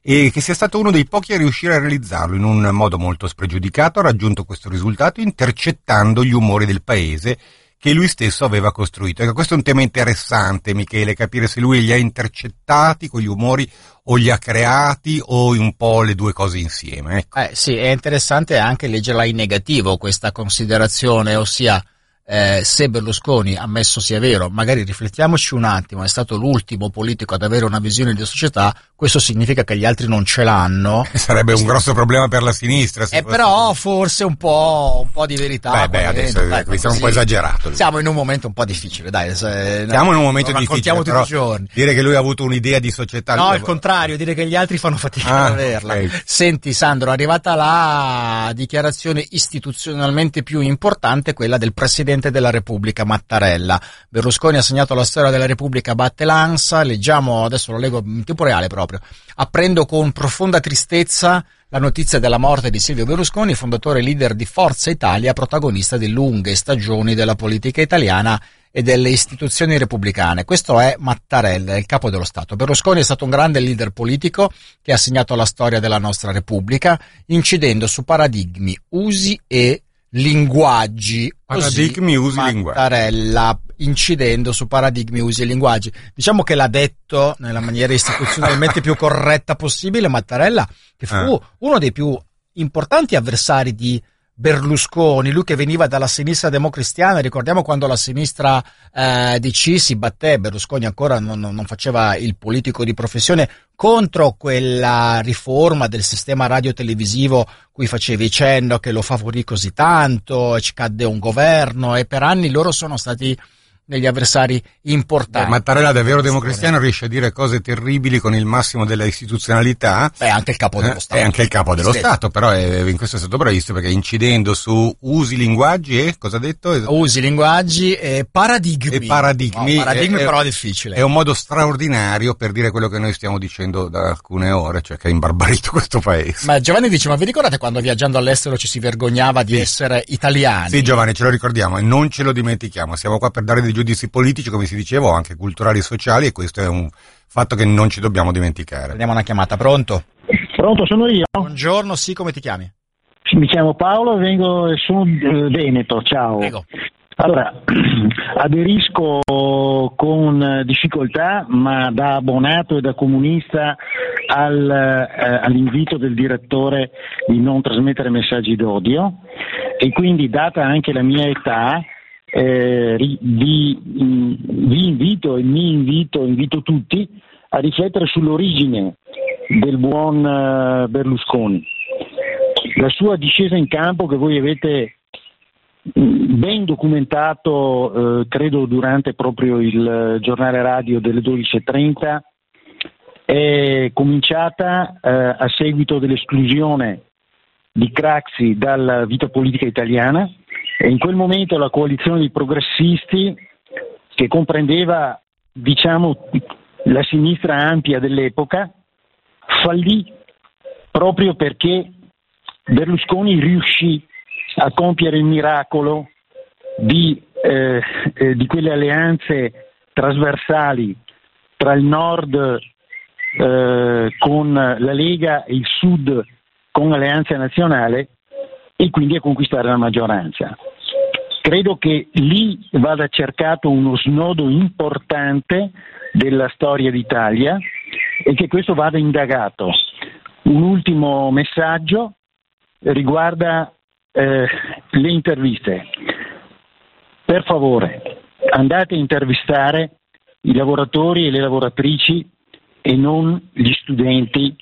e che sia stato uno dei pochi a riuscire a realizzarlo in un modo molto spregiudicato, ha raggiunto questo risultato intercettando gli umori del paese che lui stesso aveva costruito. Ecco, questo è un tema interessante, Michele, capire se lui li ha intercettati con gli umori o li ha creati o un po' le due cose insieme. Ecco. Eh, sì, è interessante anche leggerla in negativo questa considerazione, ossia eh, se Berlusconi, ammesso sia vero, magari riflettiamoci un attimo, è stato l'ultimo politico ad avere una visione di società, questo significa che gli altri non ce l'hanno. Sarebbe un grosso problema per la sinistra. Eh, fosse- però forse un po', un po' di verità. Beh, beh, adesso dai, qui siamo un po' esagerato. Siamo in un momento un po' difficile, dai. se- Siamo in un momento difficile, tutti i giorni. dire che lui ha avuto un'idea di società... No, il contrario, dire che gli altri fanno fatica Ah, ad averla. ok. Senti, Sandro, è arrivata la dichiarazione istituzionalmente più importante, quella del Presidente della Repubblica, Mattarella. Berlusconi ha segnato la storia della Repubblica, batte l'ansa. Leggiamo, adesso lo leggo in tempo reale proprio. Apprendo con profonda tristezza la notizia della morte di Silvio Berlusconi, fondatore e leader di Forza Italia, protagonista di lunghe stagioni della politica italiana e delle istituzioni repubblicane. Questo è Mattarella, il capo dello Stato. Berlusconi è stato un grande leader politico che ha segnato la storia della nostra Repubblica, incidendo su paradigmi, usi e linguaggi. Paradigmi, usi, linguaggi. Incidendo su paradigmi, usi e linguaggi. Diciamo che l'ha detto nella maniera istituzionalmente più corretta possibile Mattarella, che fu Eh. uno dei più importanti avversari di Berlusconi, lui che veniva dalla sinistra democristiana, ricordiamo quando la sinistra eh, DC si batté, Berlusconi ancora non, non- faceva il politico di professione contro quella riforma del sistema radiotelevisivo cui facevi cenno che lo favorì così tanto, ci cadde un governo e per anni loro sono stati degli avversari importanti. Mattarella davvero democristiano riesce a dire cose terribili con il massimo della istituzionalità. È anche il capo dello Eh, Stato. È anche il capo dello Sì. Stato, però è- in questo è stato bravissimo perché incidendo su usi linguaggi e cosa ha detto? Usi linguaggi e paradigmi. E paradigmi. No, paradigmi è, però è- difficile. È un modo straordinario per dire quello che noi stiamo dicendo da alcune ore, cioè che è imbarbarito questo paese. Ma Giovanni dice, ma vi ricordate quando viaggiando all'estero ci si vergognava di essere italiani? Sì, Giovanni, ce lo ricordiamo e non ce lo dimentichiamo. Siamo qua per dare dei giudizi politici, come si diceva, o anche culturali e sociali, e questo è un fatto che non ci dobbiamo dimenticare. Prendiamo una chiamata, pronto? Pronto, sono io. Buongiorno, sì, come ti chiami? Mi chiamo Paolo e vengo sono eh, Veneto, ciao. Allora, aderisco con difficoltà, ma da abbonato e da comunista al, eh, all'invito del direttore di non trasmettere messaggi d'odio e quindi data anche la mia età eh, vi, mm, vi invito e mi invito, invito tutti a riflettere sull'origine del buon eh, Berlusconi. La sua discesa in campo che voi avete mh, ben documentato, eh, credo durante proprio il eh, giornale radio delle 12.30, è cominciata eh, a seguito dell'esclusione di Craxi dalla vita politica italiana e in quel momento la coalizione di progressisti che comprendeva diciamo la sinistra ampia dell'epoca fallì proprio perché Berlusconi riuscì a compiere il miracolo di, eh, eh, di quelle alleanze trasversali tra il nord eh, con la Lega e il sud con Alleanza Nazionale e quindi a conquistare la maggioranza. Credo che lì vada cercato uno snodo importante della storia d'Italia e che questo vada indagato. Un ultimo messaggio riguarda eh, le interviste. Per favore, andate a intervistare i lavoratori e le lavoratrici e non gli studenti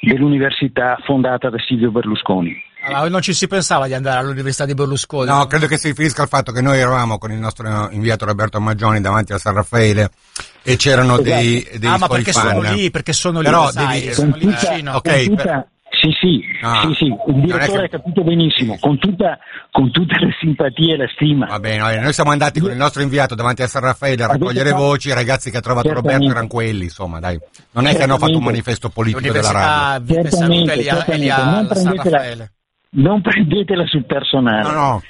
dell'università fondata da Silvio Berlusconi. Allora, non ci si pensava di andare all'Università di Berlusconi. No, credo che si riferisca al fatto che noi eravamo con il nostro inviato Roberto Maggioni davanti a San Raffaele e c'erano dei, dei ah, ma perché fan. sono lì, perché sono lì, Però sai, devi- sono Con lì tutta- vicino. con ok, tutta- per- sì, sì, Ah, sì, sì, il direttore che- ha capito benissimo, con tutta, con tutte le simpatie e la stima. Va bene, noi siamo andati con il nostro inviato davanti a San Raffaele a raccogliere fatto- voci, i ragazzi che ha trovato Certamente. Roberto erano quelli, insomma, dai. Non è che hanno fatto un Certamente. manifesto politico della radio. Certamente, Salute lì a- è lì certamente. a- Non prendetela- Raffaele. Non prendetela sul personale. No, no.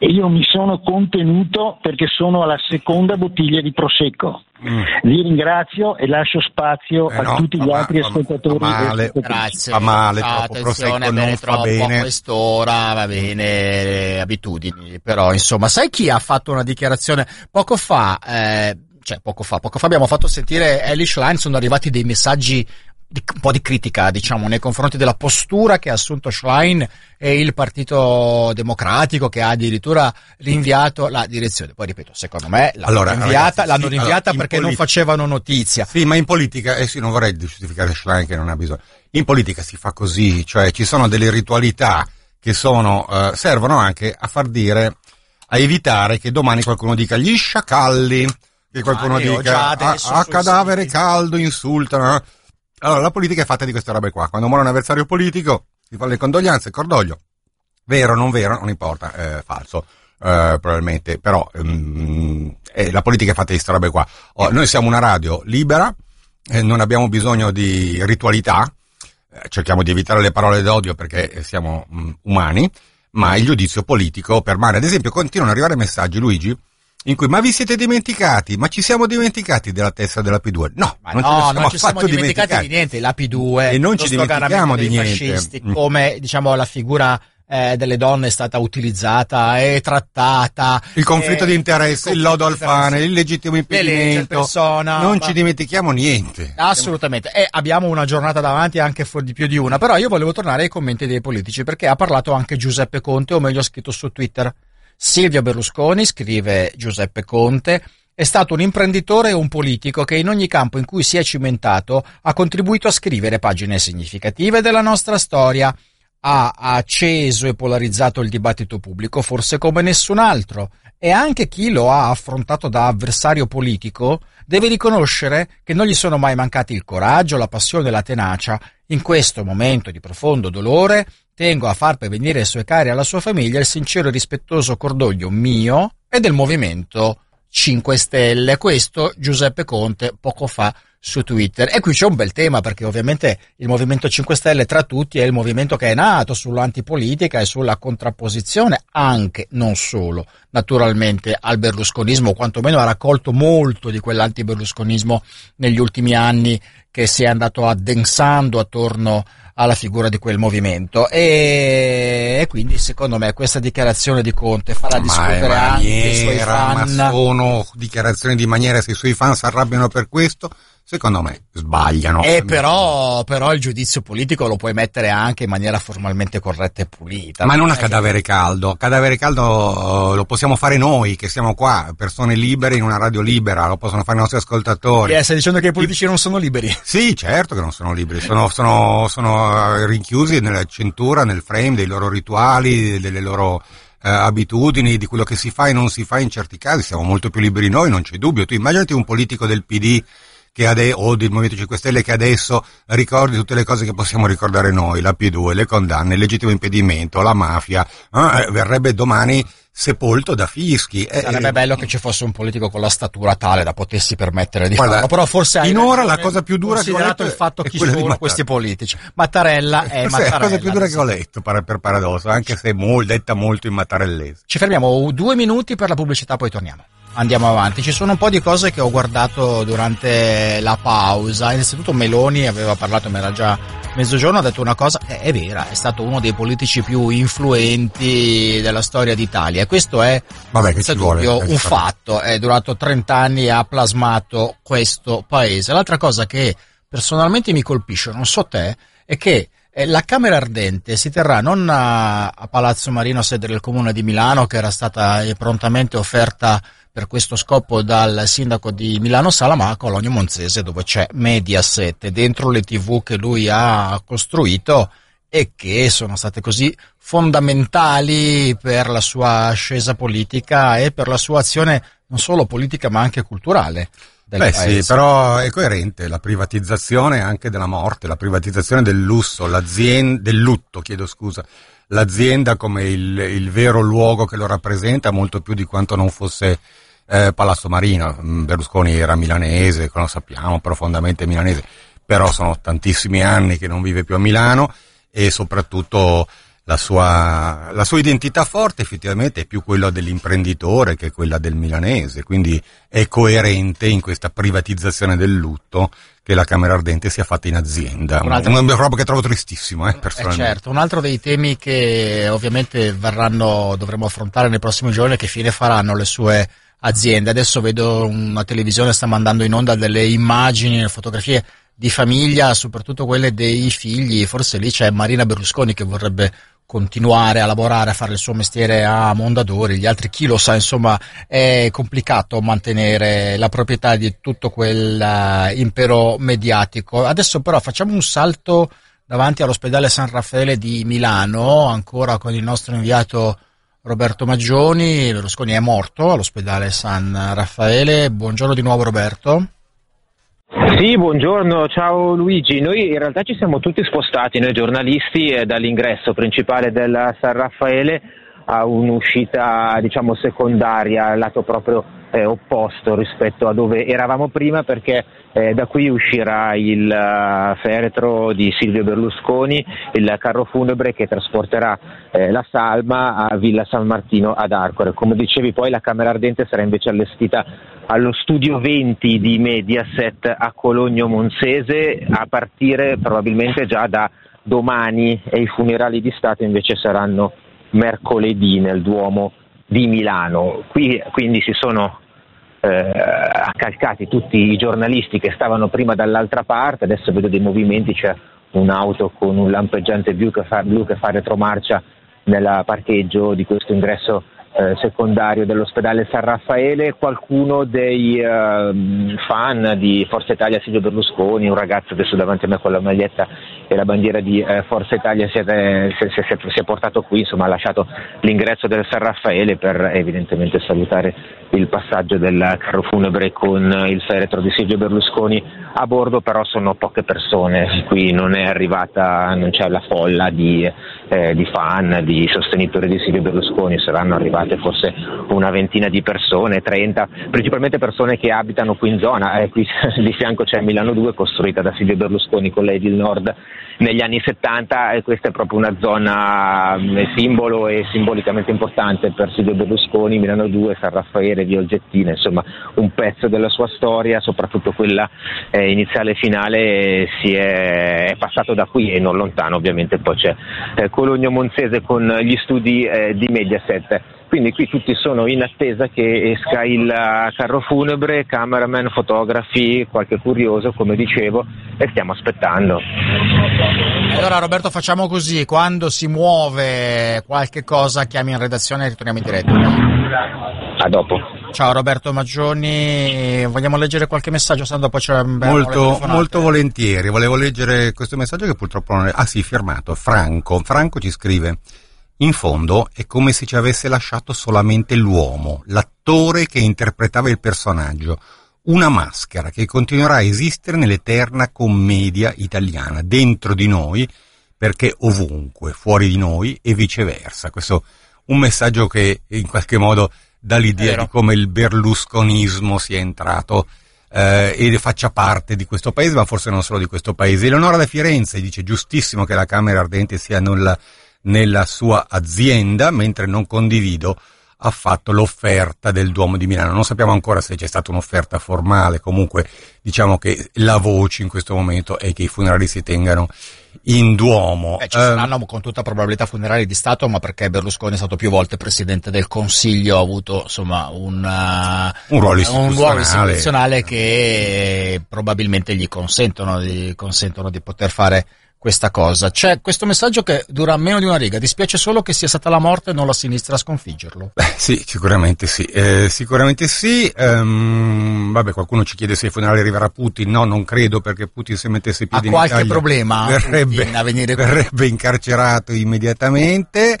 E io mi sono contenuto perché sono alla seconda bottiglia di Prosecco. Mm. Vi ringrazio e lascio spazio Eh a no, tutti fa gli ma- altri fa- ascoltatori. fa male. Grazie. Fa male, Ciao, troppo prosecco bene, non fa troppo bene. a quest'ora, va bene, abitudini. Però, insomma, sai chi ha fatto una dichiarazione poco fa? eh, cioè, poco fa, poco fa abbiamo fatto sentire Elish Line, sono arrivati dei messaggi di, un po' di critica, diciamo, nei confronti della postura che ha assunto Schlein e il Partito Democratico che ha addirittura rinviato la direzione. Poi ripeto, secondo me l'hanno Allora, rinviata, ragazzi, l'hanno sì, rinviata allora, perché non politica- facevano notizia. Sì, ma in politica, eh sì, non vorrei giustificare Schlein che non ha bisogno. In politica si fa così, cioè ci sono delle ritualità che sono, eh, servono anche a far dire, a evitare che domani qualcuno dica gli sciacalli, che qualcuno Ah, dica a, a cadavere siti." caldo insultano. Allora, la politica è fatta di queste robe qua. Quando muore un avversario politico, si fanno le condoglianze, cordoglio. Vero, non vero, non importa, eh, falso, eh, probabilmente, però ehm, eh, la politica è fatta di queste robe qua. Oh, noi siamo una radio libera, eh, non abbiamo bisogno di ritualità, eh, cerchiamo di evitare le parole d'odio perché eh, siamo mm, umani, ma il giudizio politico permane. Ad esempio, continuano ad arrivare messaggi, Luigi, in cui ma vi siete dimenticati? Ma ci siamo dimenticati della testa della P2? No, Ma non no, siamo non ci siamo affatto dimenticati di niente, la P2 E non ci dimentichiamo di niente. fascisti, Mm. come diciamo la figura eh, delle donne è stata utilizzata e trattata. Il conflitto eh, di interesse, il, lodo Alfane, il legittimo impedimento. Persona, non ma... ci dimentichiamo niente. Assolutamente. E abbiamo una giornata davanti anche di più di una. Però io volevo tornare ai commenti dei politici perché ha parlato anche Giuseppe Conte, o meglio ha scritto su Twitter. Silvio Berlusconi, scrive Giuseppe Conte, è stato un imprenditore e un politico che in ogni campo in cui si è cimentato ha contribuito a scrivere pagine significative della nostra storia. Ha acceso e polarizzato il dibattito pubblico forse come nessun altro e anche chi lo ha affrontato da avversario politico deve riconoscere che non gli sono mai mancati il coraggio, la passione e la tenacia. In questo momento di profondo dolore tengo a far pervenire ai suoi cari e alla sua famiglia il sincero e rispettoso cordoglio mio e del movimento 5 Stelle. Questo Giuseppe Conte poco fa su Twitter. E qui c'è un bel tema perché ovviamente il Movimento 5 Stelle tra tutti è il movimento che è nato sull'antipolitica e sulla contrapposizione, anche, non solo, naturalmente al berlusconismo, quantomeno ha raccolto molto di quell'antiberlusconismo negli ultimi anni che si è andato addensando attorno alla figura di quel movimento. E, e quindi secondo me questa dichiarazione di Conte farà discutere maniera, anche i suoi fan. ma sono dichiarazioni di maniera se i suoi fan si arrabbiano per questo secondo me sbagliano. E però, però, il giudizio politico lo puoi mettere anche in maniera formalmente corretta e pulita. Ma non a cadavere caldo. Cadavere caldo lo possiamo fare noi che siamo qua, persone libere in una radio libera, lo possono fare i nostri ascoltatori. Yeah, stai dicendo che i politici non sono liberi? Sì, certo che non sono liberi, sono, sono, sono rinchiusi nella cintura, nel frame dei loro rituali, delle loro eh, abitudini, di quello che si fa e non si fa in certi casi. Siamo molto più liberi noi, non c'è dubbio. Tu immaginati un politico del PD ade- o del Movimento 5 Stelle che adesso ricordi tutte le cose che possiamo ricordare noi, la P2, le condanne, il legittimo impedimento, la mafia, eh, verrebbe domani sepolto da fischi. Sarebbe eh, bello che ci fosse un politico con la statura tale da potersi permettere di guarda, farlo, però forse finora la cosa più dura che ho letto il fatto chi sono questi politici. Mattarella è Mattarella. È la cosa più dura che ho letto per, per paradosso, anche se è mol, detta molto in mattarellese. Ci fermiamo due minuti per la pubblicità, poi torniamo andiamo avanti. Ci sono un po' di cose che ho guardato durante la pausa. Innanzitutto Meloni aveva parlato, mi era già mezzogiorno, ha detto una cosa, è, è vera, è stato uno dei politici più influenti della storia d'Italia. Questo è Vabbè, che senza vuole, dubbio un fatto. È durato 30 anni e ha plasmato questo paese. L'altra cosa che personalmente mi colpisce, non so te, è che eh, la Camera Ardente si terrà non a Palazzo Marino, sede del Comune di Milano, che era stata prontamente offerta per questo scopo dal sindaco di Milano Sala, ma a Cologno Monzese dove c'è Mediaset, dentro le tv che lui ha costruito e che sono state così fondamentali per la sua ascesa politica e per la sua azione non solo politica ma anche culturale. Del Beh paese. sì, però è coerente la privatizzazione anche della morte, la privatizzazione del lusso, del lutto, chiedo scusa, l'azienda come il, il vero luogo che lo rappresenta molto più di quanto non fosse eh, Palazzo Marino. Mm, Berlusconi era milanese, lo sappiamo, profondamente milanese, però sono tantissimi anni che non vive più a Milano e soprattutto la sua, la sua identità forte effettivamente è più quella dell'imprenditore che quella del milanese, quindi è coerente in questa privatizzazione del lutto che la Camera Ardente sia fatta in azienda. Un altro... Una roba che trovo tristissimo, eh, personalmente. Eh certo, un altro dei temi che ovviamente verranno, dovremo affrontare nei prossimi giorni è che fine faranno le sue aziende. Adesso vedo una televisione sta mandando in onda delle immagini, fotografie di famiglia, soprattutto quelle dei figli. Forse lì c'è Marina Berlusconi che vorrebbe continuare a lavorare, a fare il suo mestiere a Mondadori, gli altri chi lo sa, insomma è complicato mantenere la proprietà di tutto quel uh, impero mediatico. Adesso però facciamo un salto davanti all'ospedale San Raffaele di Milano, ancora con il nostro inviato Roberto Maggioni, Berlusconi è morto all'ospedale San Raffaele. Buongiorno di nuovo Roberto. Sì, buongiorno, ciao Luigi. Noi in realtà ci siamo tutti spostati, noi giornalisti, eh, dall'ingresso principale del San Raffaele a un'uscita diciamo secondaria, lato proprio eh, opposto rispetto a dove eravamo prima perché eh, da qui uscirà il uh, feretro di Silvio Berlusconi, il carro funebre che trasporterà eh, la salma a Villa San Martino ad Arcore. Come dicevi poi la Camera Ardente sarà invece allestita allo studio 20 di Mediaset a Cologno Monsese a partire probabilmente già da domani e i funerali di Stato invece saranno mercoledì nel Duomo di Milano. Qui quindi si sono eh, accalcati tutti i giornalisti che stavano prima dall'altra parte, adesso vedo dei movimenti, c'è un'auto con un lampeggiante blu che fa, blu che fa retromarcia nel parcheggio di questo ingresso eh, secondario dell'ospedale San Raffaele, qualcuno dei eh, fan di Forza Italia Silvio Berlusconi, un ragazzo adesso davanti a me con la maglietta e la bandiera di eh, Forza Italia si è, si, si, si è, portato qui, insomma ha lasciato l'ingresso del San Raffaele per evidentemente salutare il passaggio del carro funebre con il feretro di Silvio Berlusconi a bordo, però sono poche persone, qui non è arrivata, non c'è la folla di, eh, di fan, di sostenitori di Silvio Berlusconi, saranno arrivate forse una ventina di persone, 30, principalmente persone che abitano qui in zona, eh, qui di fianco c'è Milano 2 costruita da Silvio Berlusconi con l'Edil Nord negli anni 70 e questa è proprio una zona mm, simbolo e simbolicamente importante per Silvio Berlusconi, Milano 2, San Raffaele, Via Olgettina, insomma un pezzo della sua storia, soprattutto quella eh, iniziale e finale si è, è, passato da qui e non lontano ovviamente poi c'è eh, Cologno Monzese con gli studi eh, di Mediaset. Quindi qui tutti sono in attesa che esca il carro funebre, cameraman, fotografi, qualche curioso, come dicevo, e stiamo aspettando. Allora Roberto facciamo così, quando si muove qualche cosa chiami in redazione e ritorniamo in diretta. A dopo. Ciao Roberto Maggioni, vogliamo leggere qualche messaggio? Sando poi c'è molto, molto volentieri, volevo leggere questo messaggio che purtroppo non è... Ah sì, firmato, Franco. Franco ci scrive... In fondo è come se ci avesse lasciato solamente l'uomo, l'attore che interpretava il personaggio, una maschera che continuerà a esistere nell'eterna commedia italiana, dentro di noi, perché ovunque, fuori di noi e viceversa. Questo è un messaggio che in qualche modo dà l'idea di come il berlusconismo sia entrato eh, e faccia parte di questo paese, ma forse non solo di questo paese. Eleonora da Firenze dice giustissimo che la Camera Ardente sia nulla nella sua azienda, mentre non condivido ha fatto l'offerta del Duomo di Milano. Non sappiamo ancora se c'è stata un'offerta formale, comunque diciamo che la voce in questo momento è che i funerali si tengano in Duomo. Eh, ci saranno um, con tutta probabilità funerali di Stato, ma perché Berlusconi è stato più volte Presidente del Consiglio, ha avuto insomma un, uh, un, ruolo, istituzionale. un ruolo istituzionale che probabilmente gli consentono di, consentono di poter fare questa cosa. C'è questo messaggio che dura meno di una riga, dispiace solo che sia stata la morte e non la sinistra a sconfiggerlo. Beh, sì, sicuramente sì, eh, sicuramente sì. Um, vabbè, qualcuno ci chiede se ai funerali arriverà Putin, no, non credo perché Putin se mettesse piedi ha in qualche Italia problema verrebbe, a venire verrebbe incarcerato immediatamente.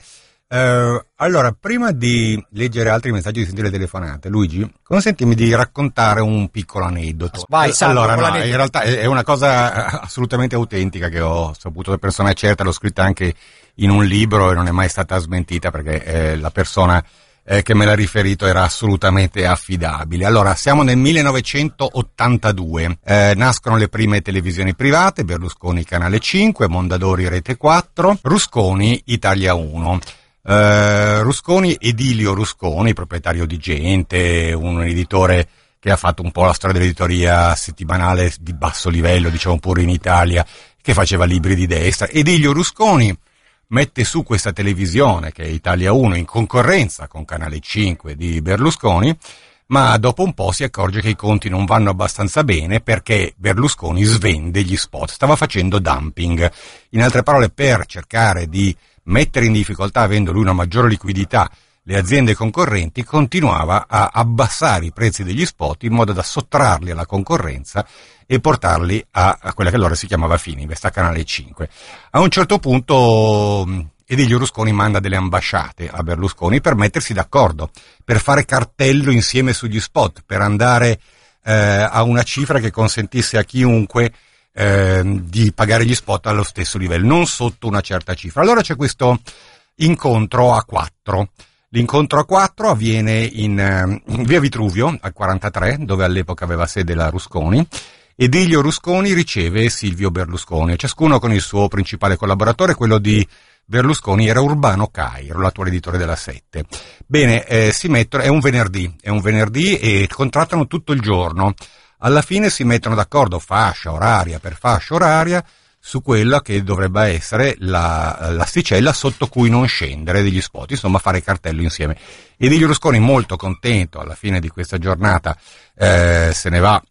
Uh, allora, prima di leggere altri messaggi di sentire le telefonate, Luigi, consentimi di raccontare un piccolo aneddoto. Vai, Sandro, allora, no, in realtà è una cosa assolutamente autentica che ho saputo da persona certa, l'ho scritta anche in un libro e non è mai stata smentita perché eh, la persona eh, che me l'ha riferito era assolutamente affidabile. Allora, siamo nel 1982, eh, nascono le prime televisioni private, Berlusconi Canale 5, Mondadori Rete 4, Rusconi Italia 1. Uh, Rusconi, Edilio Rusconi, proprietario di Gente, un editore che ha fatto un po' la storia dell'editoria settimanale di basso livello, diciamo pure in Italia, che faceva libri di destra. Edilio Rusconi mette su questa televisione, che è Italia 1, in concorrenza con Canale 5 di Berlusconi, ma dopo un po' si accorge che i conti non vanno abbastanza bene perché Berlusconi svende gli spot, stava facendo dumping. In altre parole, per cercare di mettere in difficoltà, avendo lui una maggiore liquidità, le aziende concorrenti, continuava a abbassare i prezzi degli spot in modo da sottrarli alla concorrenza e portarli a, a quella che allora si chiamava Fininvest, a Canale 5. A un certo punto Edilio Rusconi manda delle ambasciate a Berlusconi per mettersi d'accordo, per fare cartello insieme sugli spot, per andare eh, a una cifra che consentisse a chiunque eh, di pagare gli spot allo stesso livello, non sotto una certa cifra. Allora c'è questo incontro a quattro. L'incontro a quattro avviene in, eh, in via Vitruvio, al 43, dove all'epoca aveva sede la Rusconi, ed Elio Rusconi riceve Silvio Berlusconi, ciascuno con il suo principale collaboratore, quello di Berlusconi era Urbano Cairo, l'attuale editore della Sette. Bene, eh, si mettono, è un venerdì, è un venerdì e contrattano tutto il giorno alla fine si mettono d'accordo fascia oraria per fascia oraria su quella che dovrebbe essere la, l'asticella sotto cui non scendere degli spot, insomma fare cartello insieme. Edilio Rusconi molto contento alla fine di questa giornata eh, se ne va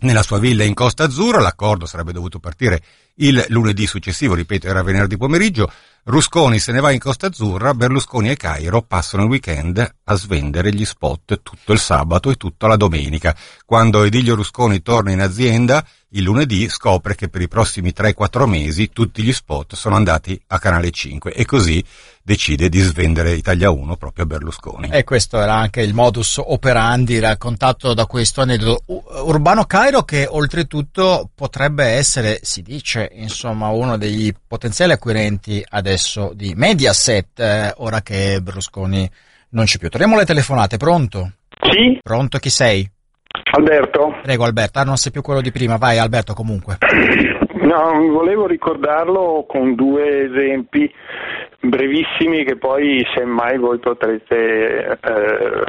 nella sua villa in Costa Azzurra, l'accordo sarebbe dovuto partire il lunedì successivo, ripeto era venerdì pomeriggio, Rusconi se ne va in Costa Azzurra, Berlusconi e Cairo passano il weekend a svendere gli spot tutto il sabato e tutta la domenica. Quando Edilio Rusconi torna in azienda, il lunedì scopre che per i prossimi 3-4 mesi tutti gli spot sono andati a Canale 5 e così decide di svendere Italia 1 proprio a Berlusconi. E questo era anche il modus operandi raccontato da questo aneddoto. Urbano Cairo che oltretutto potrebbe essere, si dice, insomma, uno degli potenziali acquirenti adesso di Mediaset, eh, ora che Berlusconi non c'è più. Torniamo alle telefonate, pronto? Sì. Pronto, chi sei? Alberto. Prego Alberto, ah, non sei più quello di prima, vai Alberto comunque. No, volevo ricordarlo con due esempi brevissimi che poi semmai voi potrete eh,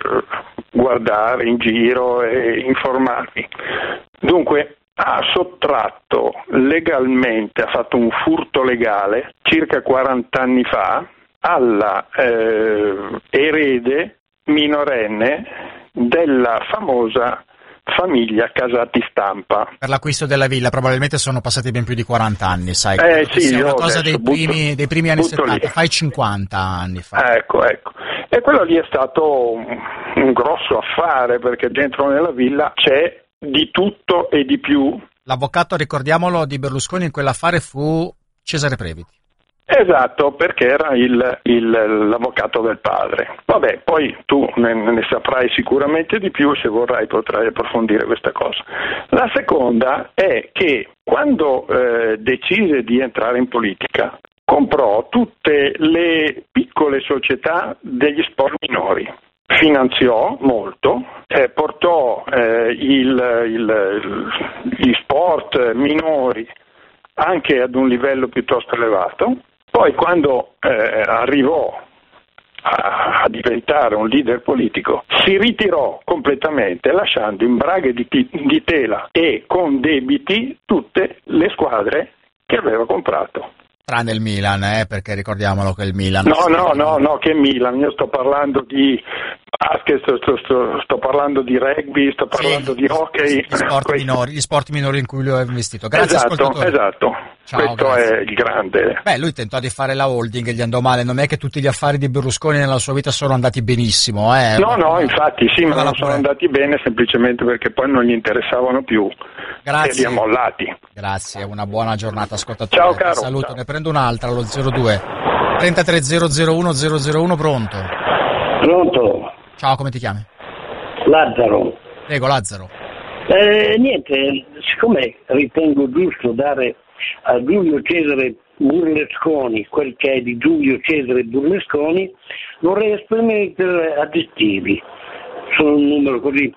guardare in giro e informarvi. Dunque, ha sottratto legalmente, ha fatto un furto legale circa 40 anni fa alla eh, erede minorenne della famosa famiglia Casati Stampa. Per l'acquisto della villa probabilmente sono passati ben più di 40 anni, sai? Eh, sì, sia una cosa dei adesso primi, butto- dei primi anni butto 70, lì. fai 50 anni fa. Ecco, ecco. E quello lì è stato un, un grosso affare perché dentro nella villa c'è di tutto e di più. L'avvocato, ricordiamolo, di Berlusconi in quell'affare fu Cesare Previti. Esatto, perché era il- il- l'avvocato del padre. Vabbè, poi tu ne, ne saprai sicuramente di più, se vorrai potrai approfondire questa cosa. La seconda è che quando eh, decise di entrare in politica, comprò tutte le piccole società degli sport minori. Finanziò molto, eh, portò eh, il- il- gli sport minori anche ad un livello piuttosto elevato. Poi quando eh, arrivò a, a diventare un leader politico, si ritirò completamente lasciando in braghe di, di tela e con debiti tutte le squadre che aveva comprato. Tranne il Milan, eh, perché ricordiamolo che il Milan... No, no, no, no, che Milan, io sto parlando di basket, sto, sto- sto- sto parlando di rugby, sto parlando di hockey. Gli sport, minori, gli sport minori in cui lui ha investito. Grazie esatto, ascoltatore. esatto. Ciao, Questo grazie. è il grande. Beh, lui tentò di fare la holding e gli andò male. Non è che tutti gli affari di Berlusconi nella sua vita sono andati benissimo, eh. No, no, infatti sì, ma non sono andati bene semplicemente perché poi non gli interessavano più Grazie. e li ha mollati. Grazie, una buona giornata ascoltatore. Ciao, caro. Ti Saluto, ne prendo un'altra allo 02 33001 001 pronto. Pronto? Ciao, come ti chiami? Lazzaro. Prego, Lazzaro. Eh, niente, siccome ritengo giusto dare a Giulio Cesare Burlesconi quel che è di Giulio Cesare Burlesconi, vorrei esprimere aggettivi. Sono un numero così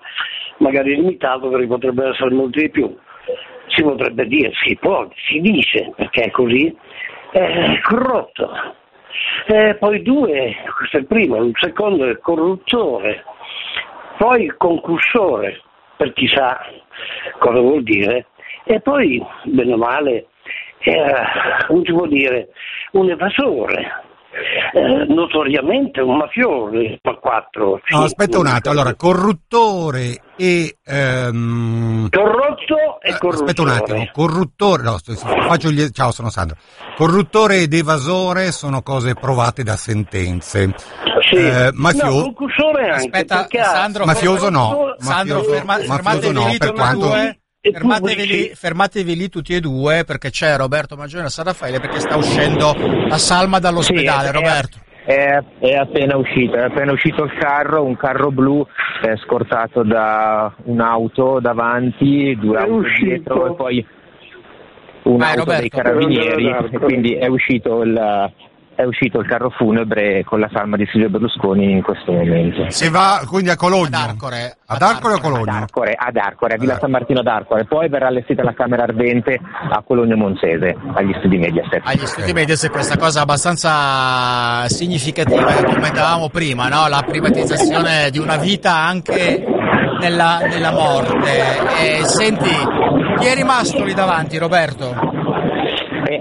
magari limitato perché potrebbero essere molti di più. Si potrebbe dire, si può, si dice, perché è così, eh, corrotto. Eh, poi due, questo è il primo, il secondo è corruttore, poi concursore, per chi sa cosa vuol dire, e poi, bene o male, era, come si può dire, un evasore, eh, notoriamente un mafioso, ma quattro. No, aspetta un attimo, allora, corruttore e... ehm, Corrotto e eh, corruttore. Aspetta un attimo, corruttore, no, faccio gli, ciao, sono Sandro. Corruttore ed evasore sono cose provate da sentenze. Sì. Eh, no, mafio- concursore anche, Aspetta, Sandro, mafioso no, Sandro, mafioso- ferma- mafioso fermatevi no, per quanto... due. E Fermatevi lì, fermatevi lì tutti e due perché c'è Roberto Maggiore a San Raffaele perché sta uscendo la salma dall'ospedale. Sì, è- Roberto. È, è appena uscito, è appena uscito il carro, un carro blu eh, scortato da un'auto davanti, due È auto uscito. dietro e poi un'auto Roberto. dei carabinieri e quindi è uscito il, è uscito il carro funebre con la salma di Silvio Berlusconi in questo momento. Si va quindi a Cologno. Ad Arcore. Ad Arcore o a Ad Cologno? Arcore, ad Arcore, a Villa Eh. San Martino ad Arcore, poi verrà allestita la Camera Ardente a Cologno Monzese, agli studi Mediaset. Agli studi Mediaset questa cosa abbastanza significativa che commentavamo prima, no? la privatizzazione di una vita anche nella, nella morte. E, senti, chi è rimasto lì davanti, Roberto?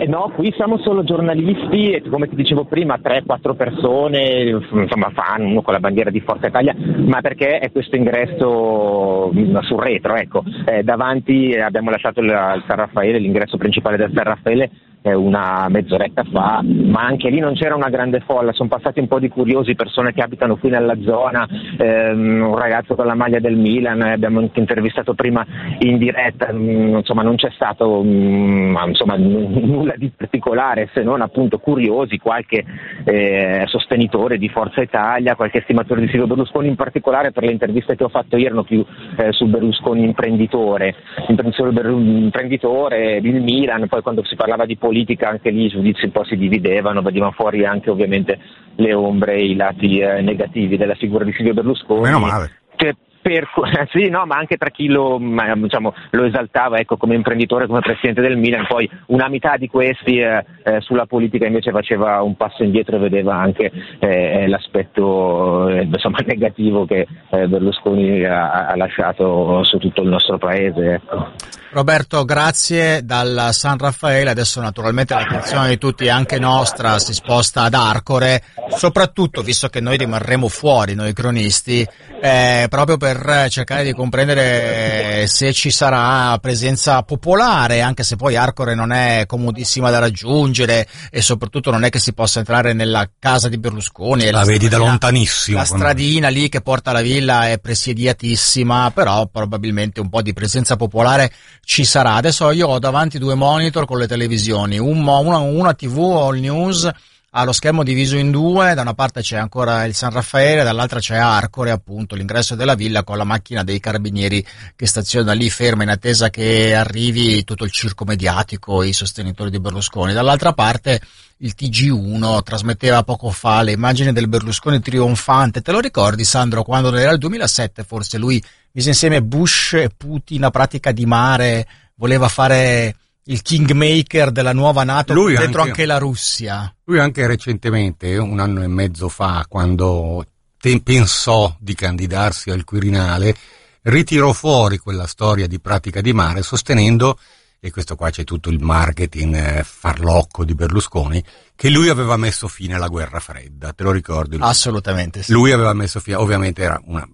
No, qui siamo solo giornalisti e come ti dicevo prima 3-4 persone, insomma fan, uno con la bandiera di Forza Italia, ma perché è questo ingresso mm, sul retro, ecco. Eh, davanti abbiamo lasciato il, il San Raffaele, l'ingresso principale del San Raffaele una mezz'oretta fa, ma anche lì non c'era una grande folla, sono passati un po' di curiosi, persone che abitano qui nella zona, ehm, un ragazzo con la maglia del Milan, eh, abbiamo anche intervistato prima in diretta, mm, insomma non c'è stato mh, mm, insomma, n- nulla di particolare se non appunto curiosi, qualche eh, sostenitore di Forza Italia, qualche stimatore di Silvio Berlusconi, in particolare per le interviste che ho fatto ieri erano più eh, sul Berlusconi imprenditore, imprenditore, il Milan, poi quando si parlava di politica politica anche lì i giudizi un po' si dividevano, venivano fuori anche ovviamente le ombre e i lati eh, negativi della figura di Silvio Berlusconi. Meno male. Che per, sì, no, ma anche tra chi lo, diciamo, lo esaltava ecco, come imprenditore, come presidente del Milan, poi una metà di questi eh, eh, sulla politica invece faceva un passo indietro e vedeva anche eh, l'aspetto eh, insomma, negativo che eh, Berlusconi ha, ha, lasciato su tutto il nostro paese. Ecco. Roberto, grazie dal San Raffaele. Adesso naturalmente l'attenzione di tutti, anche nostra, si sposta ad Arcore, soprattutto visto che noi rimarremo fuori, noi cronisti, eh, proprio per cercare di comprendere se ci sarà presenza popolare, anche se poi Arcore non è comodissima da raggiungere e soprattutto non è che si possa entrare nella casa di Berlusconi. La, la vedi da lontanissimo. La stradina lì che porta alla villa è presidiatissima, però probabilmente un po' di presenza popolare ci sarà. Adesso io ho davanti due monitor con le televisioni, un, una, una TV All News ha lo schermo diviso in due, da una parte c'è ancora il San Raffaele, dall'altra c'è Arcore, appunto l'ingresso della villa con la macchina dei carabinieri che staziona lì ferma in attesa che arrivi tutto il circo mediatico, i sostenitori di Berlusconi. Dall'altra parte il TG1 trasmetteva poco fa le immagini del Berlusconi trionfante. Te lo ricordi Sandro quando era il 2007 forse lui mise insieme Bush e Putin a pratica di mare, voleva fare il kingmaker della nuova Nato lui dentro anche, anche, la Russia. Lui anche recentemente, un anno e mezzo fa, quando pensò di candidarsi al Quirinale, ritirò fuori quella storia di pratica di mare sostenendo, e questo qua c'è tutto il marketing eh, farlocco di Berlusconi, che lui aveva messo fine alla guerra fredda, te lo ricordi? Assolutamente sì. Lui aveva messo fine, ovviamente era una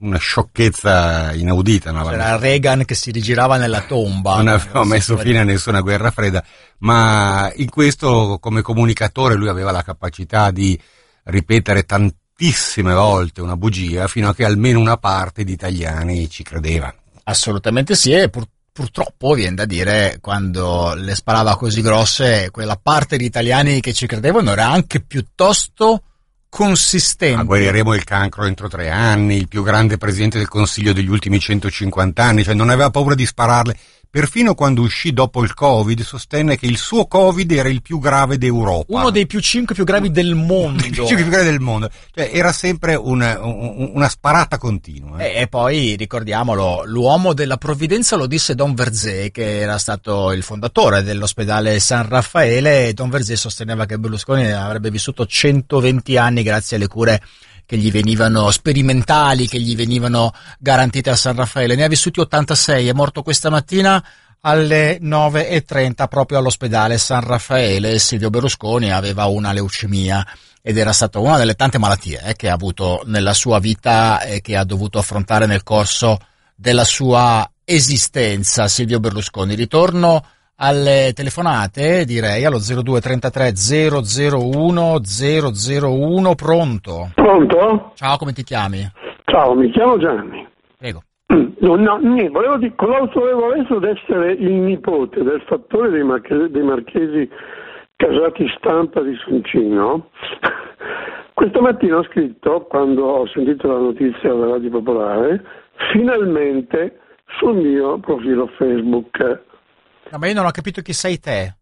una sciocchezza inaudita. No? C'era Reagan che si rigirava nella tomba. Non aveva messo fine a nessuna guerra fredda, ma in questo come comunicatore lui aveva la capacità di ripetere tantissime volte una bugia fino a che almeno una parte di italiani ci credeva. Assolutamente sì, e pur, purtroppo viene da dire quando le sparava così grosse, quella parte di italiani che ci credevano era anche piuttosto consistente. Ma guariremo il cancro entro tre anni, il più grande presidente del Consiglio degli ultimi 150 anni, cioè non aveva paura di spararle. Perfino quando uscì dopo il Covid sostenne che il suo Covid era il più grave d'Europa. Uno dei più cinque più gravi del mondo. Dei cinque più gravi del mondo. Cioè era sempre una, una sparata continua. Eh. E, e, poi ricordiamolo, l'uomo della provvidenza lo disse Don Verzé, che era stato il fondatore dell'ospedale San Raffaele. Don Verzé sosteneva che Berlusconi avrebbe vissuto 120 anni grazie alle cure che gli venivano sperimentali, che gli venivano garantite a San Raffaele. Ne ha vissuti 86, è morto questa mattina alle 9.30 proprio all'ospedale San Raffaele. Silvio Berlusconi aveva una leucemia ed era stata una delle tante malattie eh, che ha avuto nella sua vita e che ha dovuto affrontare nel corso della sua esistenza. Silvio Berlusconi. Ritorno alle telefonate, direi allo 0233 001 001 pronto. Pronto? Ciao, come ti chiami? Ciao, mi chiamo Gianni. Prego. No, no, niente, volevo dire, con l'autorevolezza di essere il nipote del fattore dei, marchesi, dei marchesi casati stampa di Soncino, questa mattina ho scritto, quando ho sentito la notizia della Radio Popolare, finalmente sul mio profilo Facebook No, ma io non ho capito chi sei te.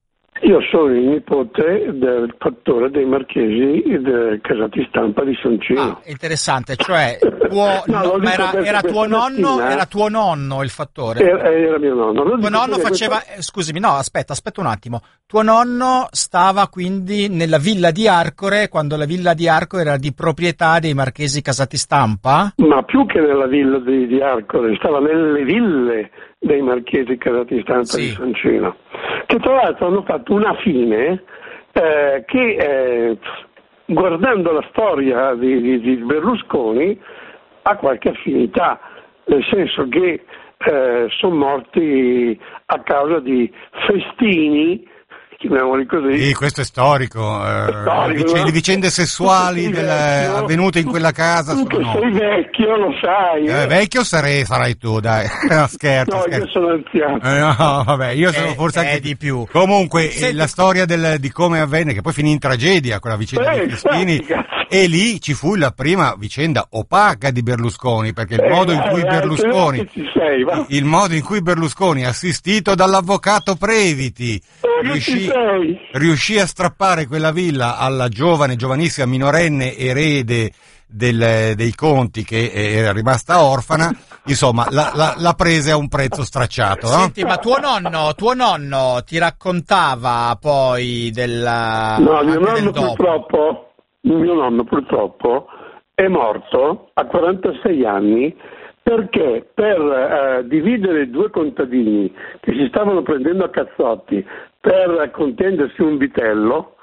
Io sono il nipote del fattore dei marchesi del Casati Stampa di Soncino. Ah, interessante, cioè tuo, no, no, era, era, tuo nonno, era, tuo nonno, il fattore? Era, era mio nonno. Lo tuo nonno faceva, questa... Eh, scusami, no, aspetta, aspetta un attimo. Tuo nonno stava quindi nella villa di Arcore quando la villa di Arcore era di proprietà dei marchesi Casati Stampa? Ma più che nella villa di, di Arcore, stava nelle ville dei marchesi casati stampa di Soncino, che tra l'altro hanno fatto una fine eh, che eh, guardando la storia di, di, di, Berlusconi ha qualche affinità, nel senso che eh, sono morti a causa di festini chiamiamoli così. Sì, questo è storico. eh, storico, vic- no? Le vicende sessuali Tu sei del- vecchio, avvenute in quella casa Tu sono sei vecchio lo sai. Eh, vecchio sarei, sarai tu, dai. no, scherzo. No, scherzo. io sono anziano. Eh, no, vabbè, io sono forse anche di più. Comunque, eh, la storia del- di come avvenne, che poi finì in tragedia con la vicenda Eh, di Festini, e lì ci fu la prima vicenda opaca di Berlusconi, perché il Eh, modo in cui vai, Berlusconi, il modo in cui Berlusconi, assistito dall'avvocato Previti, riuscì, riuscì a strappare quella villa alla giovane, giovanissima, minorenne erede del- dei conti che era rimasta orfana, insomma, la, la- la prese a un prezzo stracciato. no? Senti, ma tuo nonno, tuo nonno ti raccontava poi della... No, mio del nonno dopo? purtroppo, mio nonno purtroppo è morto a 46 anni perché per eh, dividere due contadini che si stavano prendendo a cazzotti per contendersi un vitello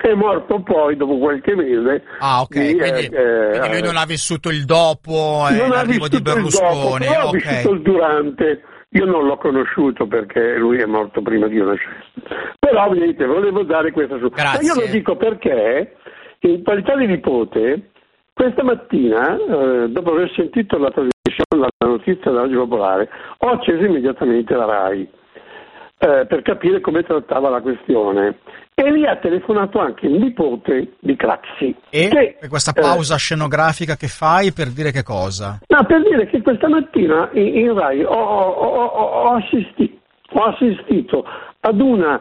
è morto poi dopo qualche mese. Ah, ok, di, quindi, eh, quindi lui eh, non ha vissuto il dopo e non ha l'arrivo di vissuto il dopo, Berlusconi. però ha vissuto il durante. Io non l'ho conosciuto perché lui è morto prima di io nascesse. Però vedete, volevo dare questa su. Io lo dico perché, in qualità di nipote, questa mattina, eh, dopo aver sentito la trasmissione, la notizia dell'Oggi Popolare, ho acceso immediatamente la RAI eh, per capire come trattava la questione. E lì ha telefonato anche il nipote di Craxi. E che, per questa eh, pausa scenografica che fai per dire che cosa? No, per dire che questa mattina in, in Rai ho, ho- ho- assisti- ho assistito ad una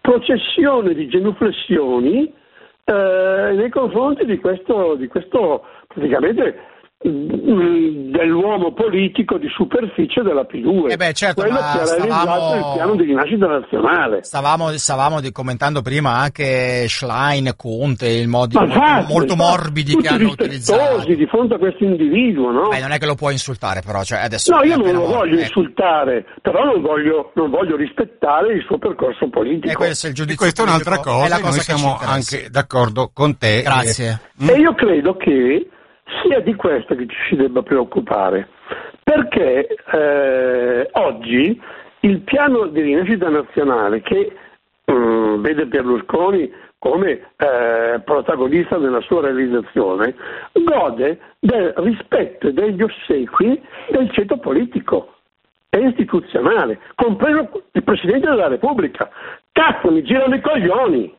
processione di genuflessioni eh, nei confronti di questo, di questo praticamente dell'uomo politico di superficie della P2 Eh beh, certo, quello ma che ha realizzato il piano di rinascita nazionale Stavamo, stavamo commentando prima anche Schlein, Conte, il modi Ma molto, morbidi tutti che hanno utilizzato. rispettosi di fronte a questo individuo no? Beh, non è che lo puoi insultare, però, cioè adesso No, io non lo voglio ecco. insultare, però non voglio, non voglio rispettare il suo percorso politico. E questo è il E giudizio questa è un'altra cosa, è la e cosa noi siamo anche d'accordo con te. Grazie. Eh, E io credo che sia di questo che ci si debba preoccupare, perché eh, oggi il piano di rinascita nazionale che mm, vede Berlusconi come eh, protagonista nella sua realizzazione, gode del rispetto e degli ossequi del ceto politico e istituzionale, compreso il Presidente della Repubblica. Cazzo, mi girano i coglioni!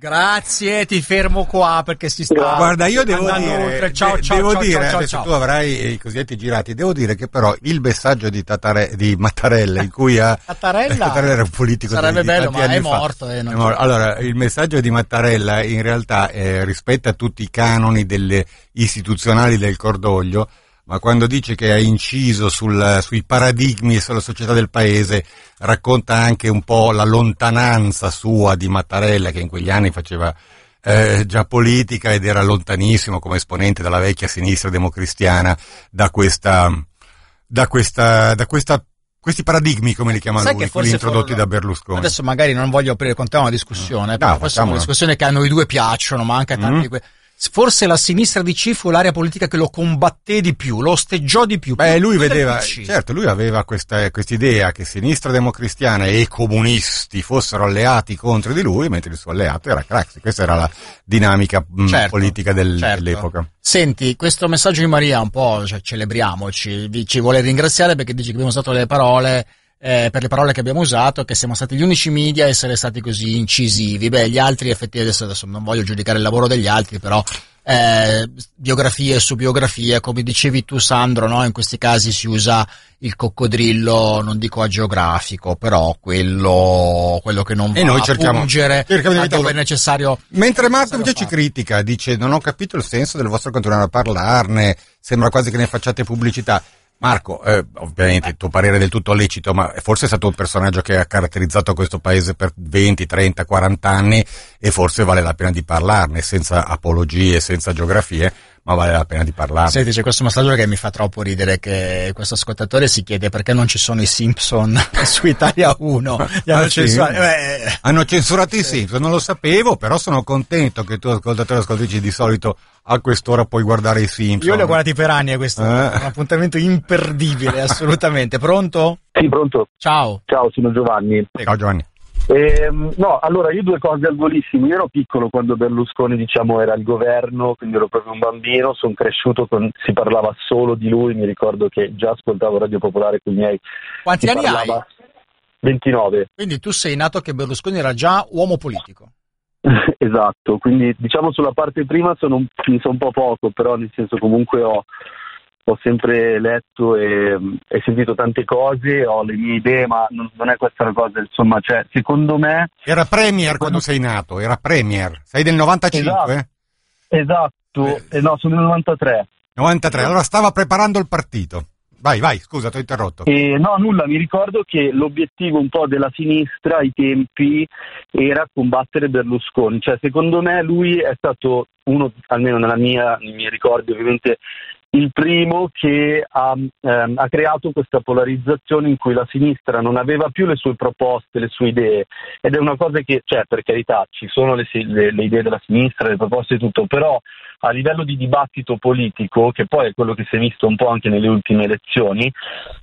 Grazie, ti fermo qua perché si sta Guarda, io devo andando dire, oltre. Ciao, de- ciao, devo ciao, dire ciao, ciao, tu avrai eh, i cosiddetti girati, devo dire che però il messaggio di, Tatare- di Mattarella in cui ha... Tattarella? Tattarella era un politico Sarebbe di bello, tanti ma anni è fa. morto, eh, non È morto. Allora, il messaggio di Mattarella in realtà eh, rispetta tutti i canoni delle istituzionali del cordoglio, ma quando dice che ha inciso sul- sui paradigmi e sulla società del paese, racconta anche un po' la lontananza sua di Mattarella, che in quegli anni faceva eh, già politica ed era lontanissimo come esponente della vecchia sinistra democristiana da questa, da questa, da questa, questi paradigmi, come li chiama Sai lui, quelli forse introdotti for- da Berlusconi. Adesso magari non voglio aprire con te una discussione, però No, questa è una discussione che a noi due piacciono, ma anche a tanti Mm. di que- Forse la sinistra di C fu l'area politica che lo combatté di più, lo osteggiò di più. Beh, lui vedeva, certo, lui aveva questa idea che sinistra democristiana e comunisti fossero alleati contro di lui, mentre il suo alleato era Craxi. Questa era la dinamica mh, Certo, politica del- certo. dell'epoca. Senti, questo messaggio di Maria un po' cioè, celebriamoci, vi- ci vuole ringraziare perché dice che abbiamo usato le parole eh, per le parole che abbiamo usato, che siamo stati gli unici media a essere stati così incisivi. Beh, gli altri effettivamente adesso, adesso non voglio giudicare il lavoro degli altri, però eh, biografie su biografie, come dicevi tu Sandro, no? in questi casi si usa il coccodrillo, non dico agiografico, però quello, quello che non va E noi a cerchiamo- pungere cerchiamo di a dove è necessario. Mentre Marco invece ci critica, dice non ho capito il senso del vostro continuare a parlarne, sembra quasi che ne facciate pubblicità. Marco, eh, ovviamente il tuo parere è del tutto lecito, ma forse è stato un personaggio che ha caratterizzato questo paese per 20, 30, 40 anni e forse vale la pena di parlarne senza apologie, senza geografie, ma vale la pena di parlare. Senti, c'è questo messaggio che mi fa troppo ridere che questo ascoltatore si chiede perché non ci sono i Simpson su Italia 1. Li hanno Ah, sì? censurato- eh, Hanno censurato i Simpson, non lo sapevo, però sono contento che tu ascoltatore e ascoltatrici di solito a quest'ora puoi guardare i Simpson. Io li ho guardati per anni e questo Eh. è un appuntamento imperdibile, assolutamente. Pronto? Sì, pronto. Ciao. Ciao, sono Giovanni. Ciao Giovanni. Ehm, no, allora io due cose al volissimo. Io ero piccolo quando Berlusconi, diciamo, era al governo, quindi ero proprio un bambino, sono cresciuto, con, si parlava solo di lui, mi ricordo che già ascoltavo Radio Popolare con i miei. Quanti si anni parlava- 29. Quindi tu sei nato che Berlusconi era già uomo politico. esatto, quindi diciamo sulla parte prima sono un, mi so un po' poco, però nel senso comunque ho, ho sempre letto e, e sentito tante cose, ho le mie idee, ma non, non è questa la cosa, insomma, cioè, secondo me... Era Premier quando sei nato, era Premier. Sei del 95? Esatto, eh, no, sono del 93. 93, allora stava preparando il partito. Vai, vai, scusa, ti ho interrotto. E no, nulla, mi ricordo che l'obiettivo un po' della sinistra ai tempi era combattere Berlusconi, cioè secondo me lui è stato uno, almeno nella mia, nei miei ricordi ovviamente, il primo che ha, ehm, ha creato questa polarizzazione in cui la sinistra non aveva più le sue proposte, le sue idee. Ed è una cosa che, cioè per carità, ci sono le, le- le idee della sinistra, le proposte e tutto, però a livello di dibattito politico, che poi è quello che si è visto un po' anche nelle ultime elezioni,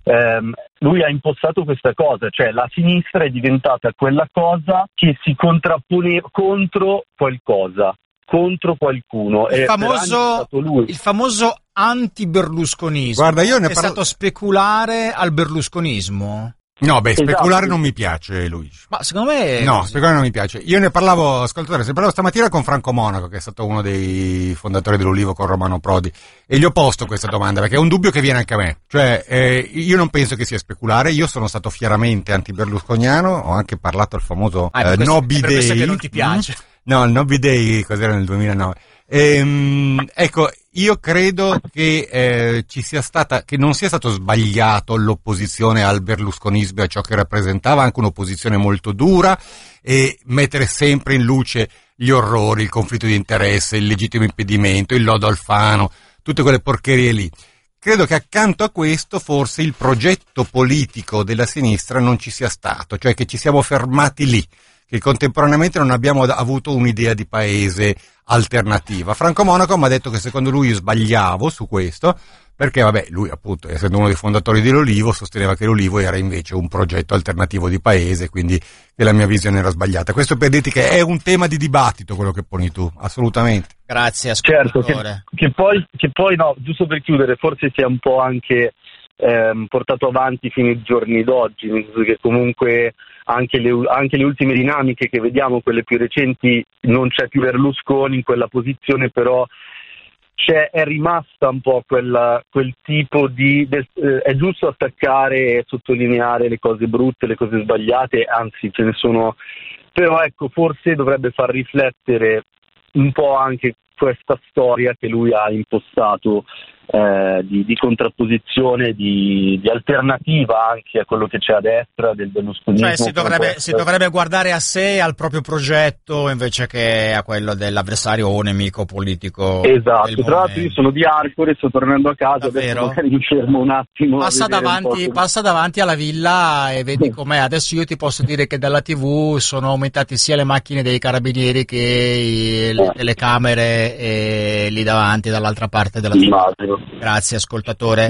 ehm, lui ha impostato questa cosa, cioè la sinistra è diventata quella cosa che si contrapponeva contro qualcosa, contro qualcuno. Il E famoso, il famoso anti-berlusconismo. Guarda, io ne è parlo- stato speculare al berlusconismo. No, beh, Esatto. speculare non mi piace, Luigi. Ma secondo me... No, speculare non mi piace. Io ne parlavo, ascoltatore, ne parlavo stamattina con Franco Monaco, che è stato uno dei fondatori dell'Ulivo con Romano Prodi, e gli ho posto questa domanda, perché è un dubbio che viene anche a me. Cioè, eh, io non penso che sia speculare, io sono stato fieramente anti-berlusconiano, ho anche parlato al famoso Ah, eh, questo- No è per questo Bidet. che non ti piace. Mm? No, il No Bidet, cos'era nel 2009? Ehm, ecco, io credo che eh, ci sia stata, che non sia stato sbagliato l'opposizione al berlusconismo e a ciò che rappresentava, anche un'opposizione molto dura e mettere sempre in luce gli orrori, il conflitto di interesse, il legittimo impedimento, il lodo Alfano, tutte quelle porcherie lì. Credo che accanto a questo forse il progetto politico della sinistra non ci sia stato, cioè che ci siamo fermati lì, che contemporaneamente non abbiamo avuto un'idea di paese alternativa. Franco Monaco mi ha detto che secondo lui io sbagliavo su questo, perché vabbè, lui appunto, essendo uno dei fondatori dell'Olivo, sosteneva che l'Olivo era invece un progetto alternativo di paese, quindi che la mia visione era sbagliata. Questo per dirti che è un tema di dibattito quello che poni tu, assolutamente. Grazie, Certo, che, ascoltatore. che poi, che poi no, giusto per chiudere, forse si è un po' anche ehm, portato avanti fino ai giorni d'oggi, nel senso che comunque anche le, anche le ultime dinamiche che vediamo, quelle più recenti, non c'è più Berlusconi in quella posizione, però è rimasta un po' quella- quel tipo di... del- eh, è giusto attaccare e sottolineare le cose brutte, le cose sbagliate, anzi ce ne sono... Però ecco, forse dovrebbe far riflettere un po' anche questa storia che lui ha impostato eh, di, di contrapposizione, di, di alternativa anche a quello che c'è a destra del berlusconismo. Cioè si dovrebbe, può si dovrebbe guardare a sé, al proprio progetto, invece che a quello dell'avversario o nemico politico. Esatto, tra l'altro io sono di Arcore, sto tornando a casa, Davvero? adesso magari mi fermo un attimo. Passa un davanti, come- passa davanti alla villa e vedi com'è. Adesso io ti posso dire che dalla TV sono aumentati sia le macchine dei carabinieri che i- le telecamere e lì davanti, dall'altra parte della TV. Grazie ascoltatore.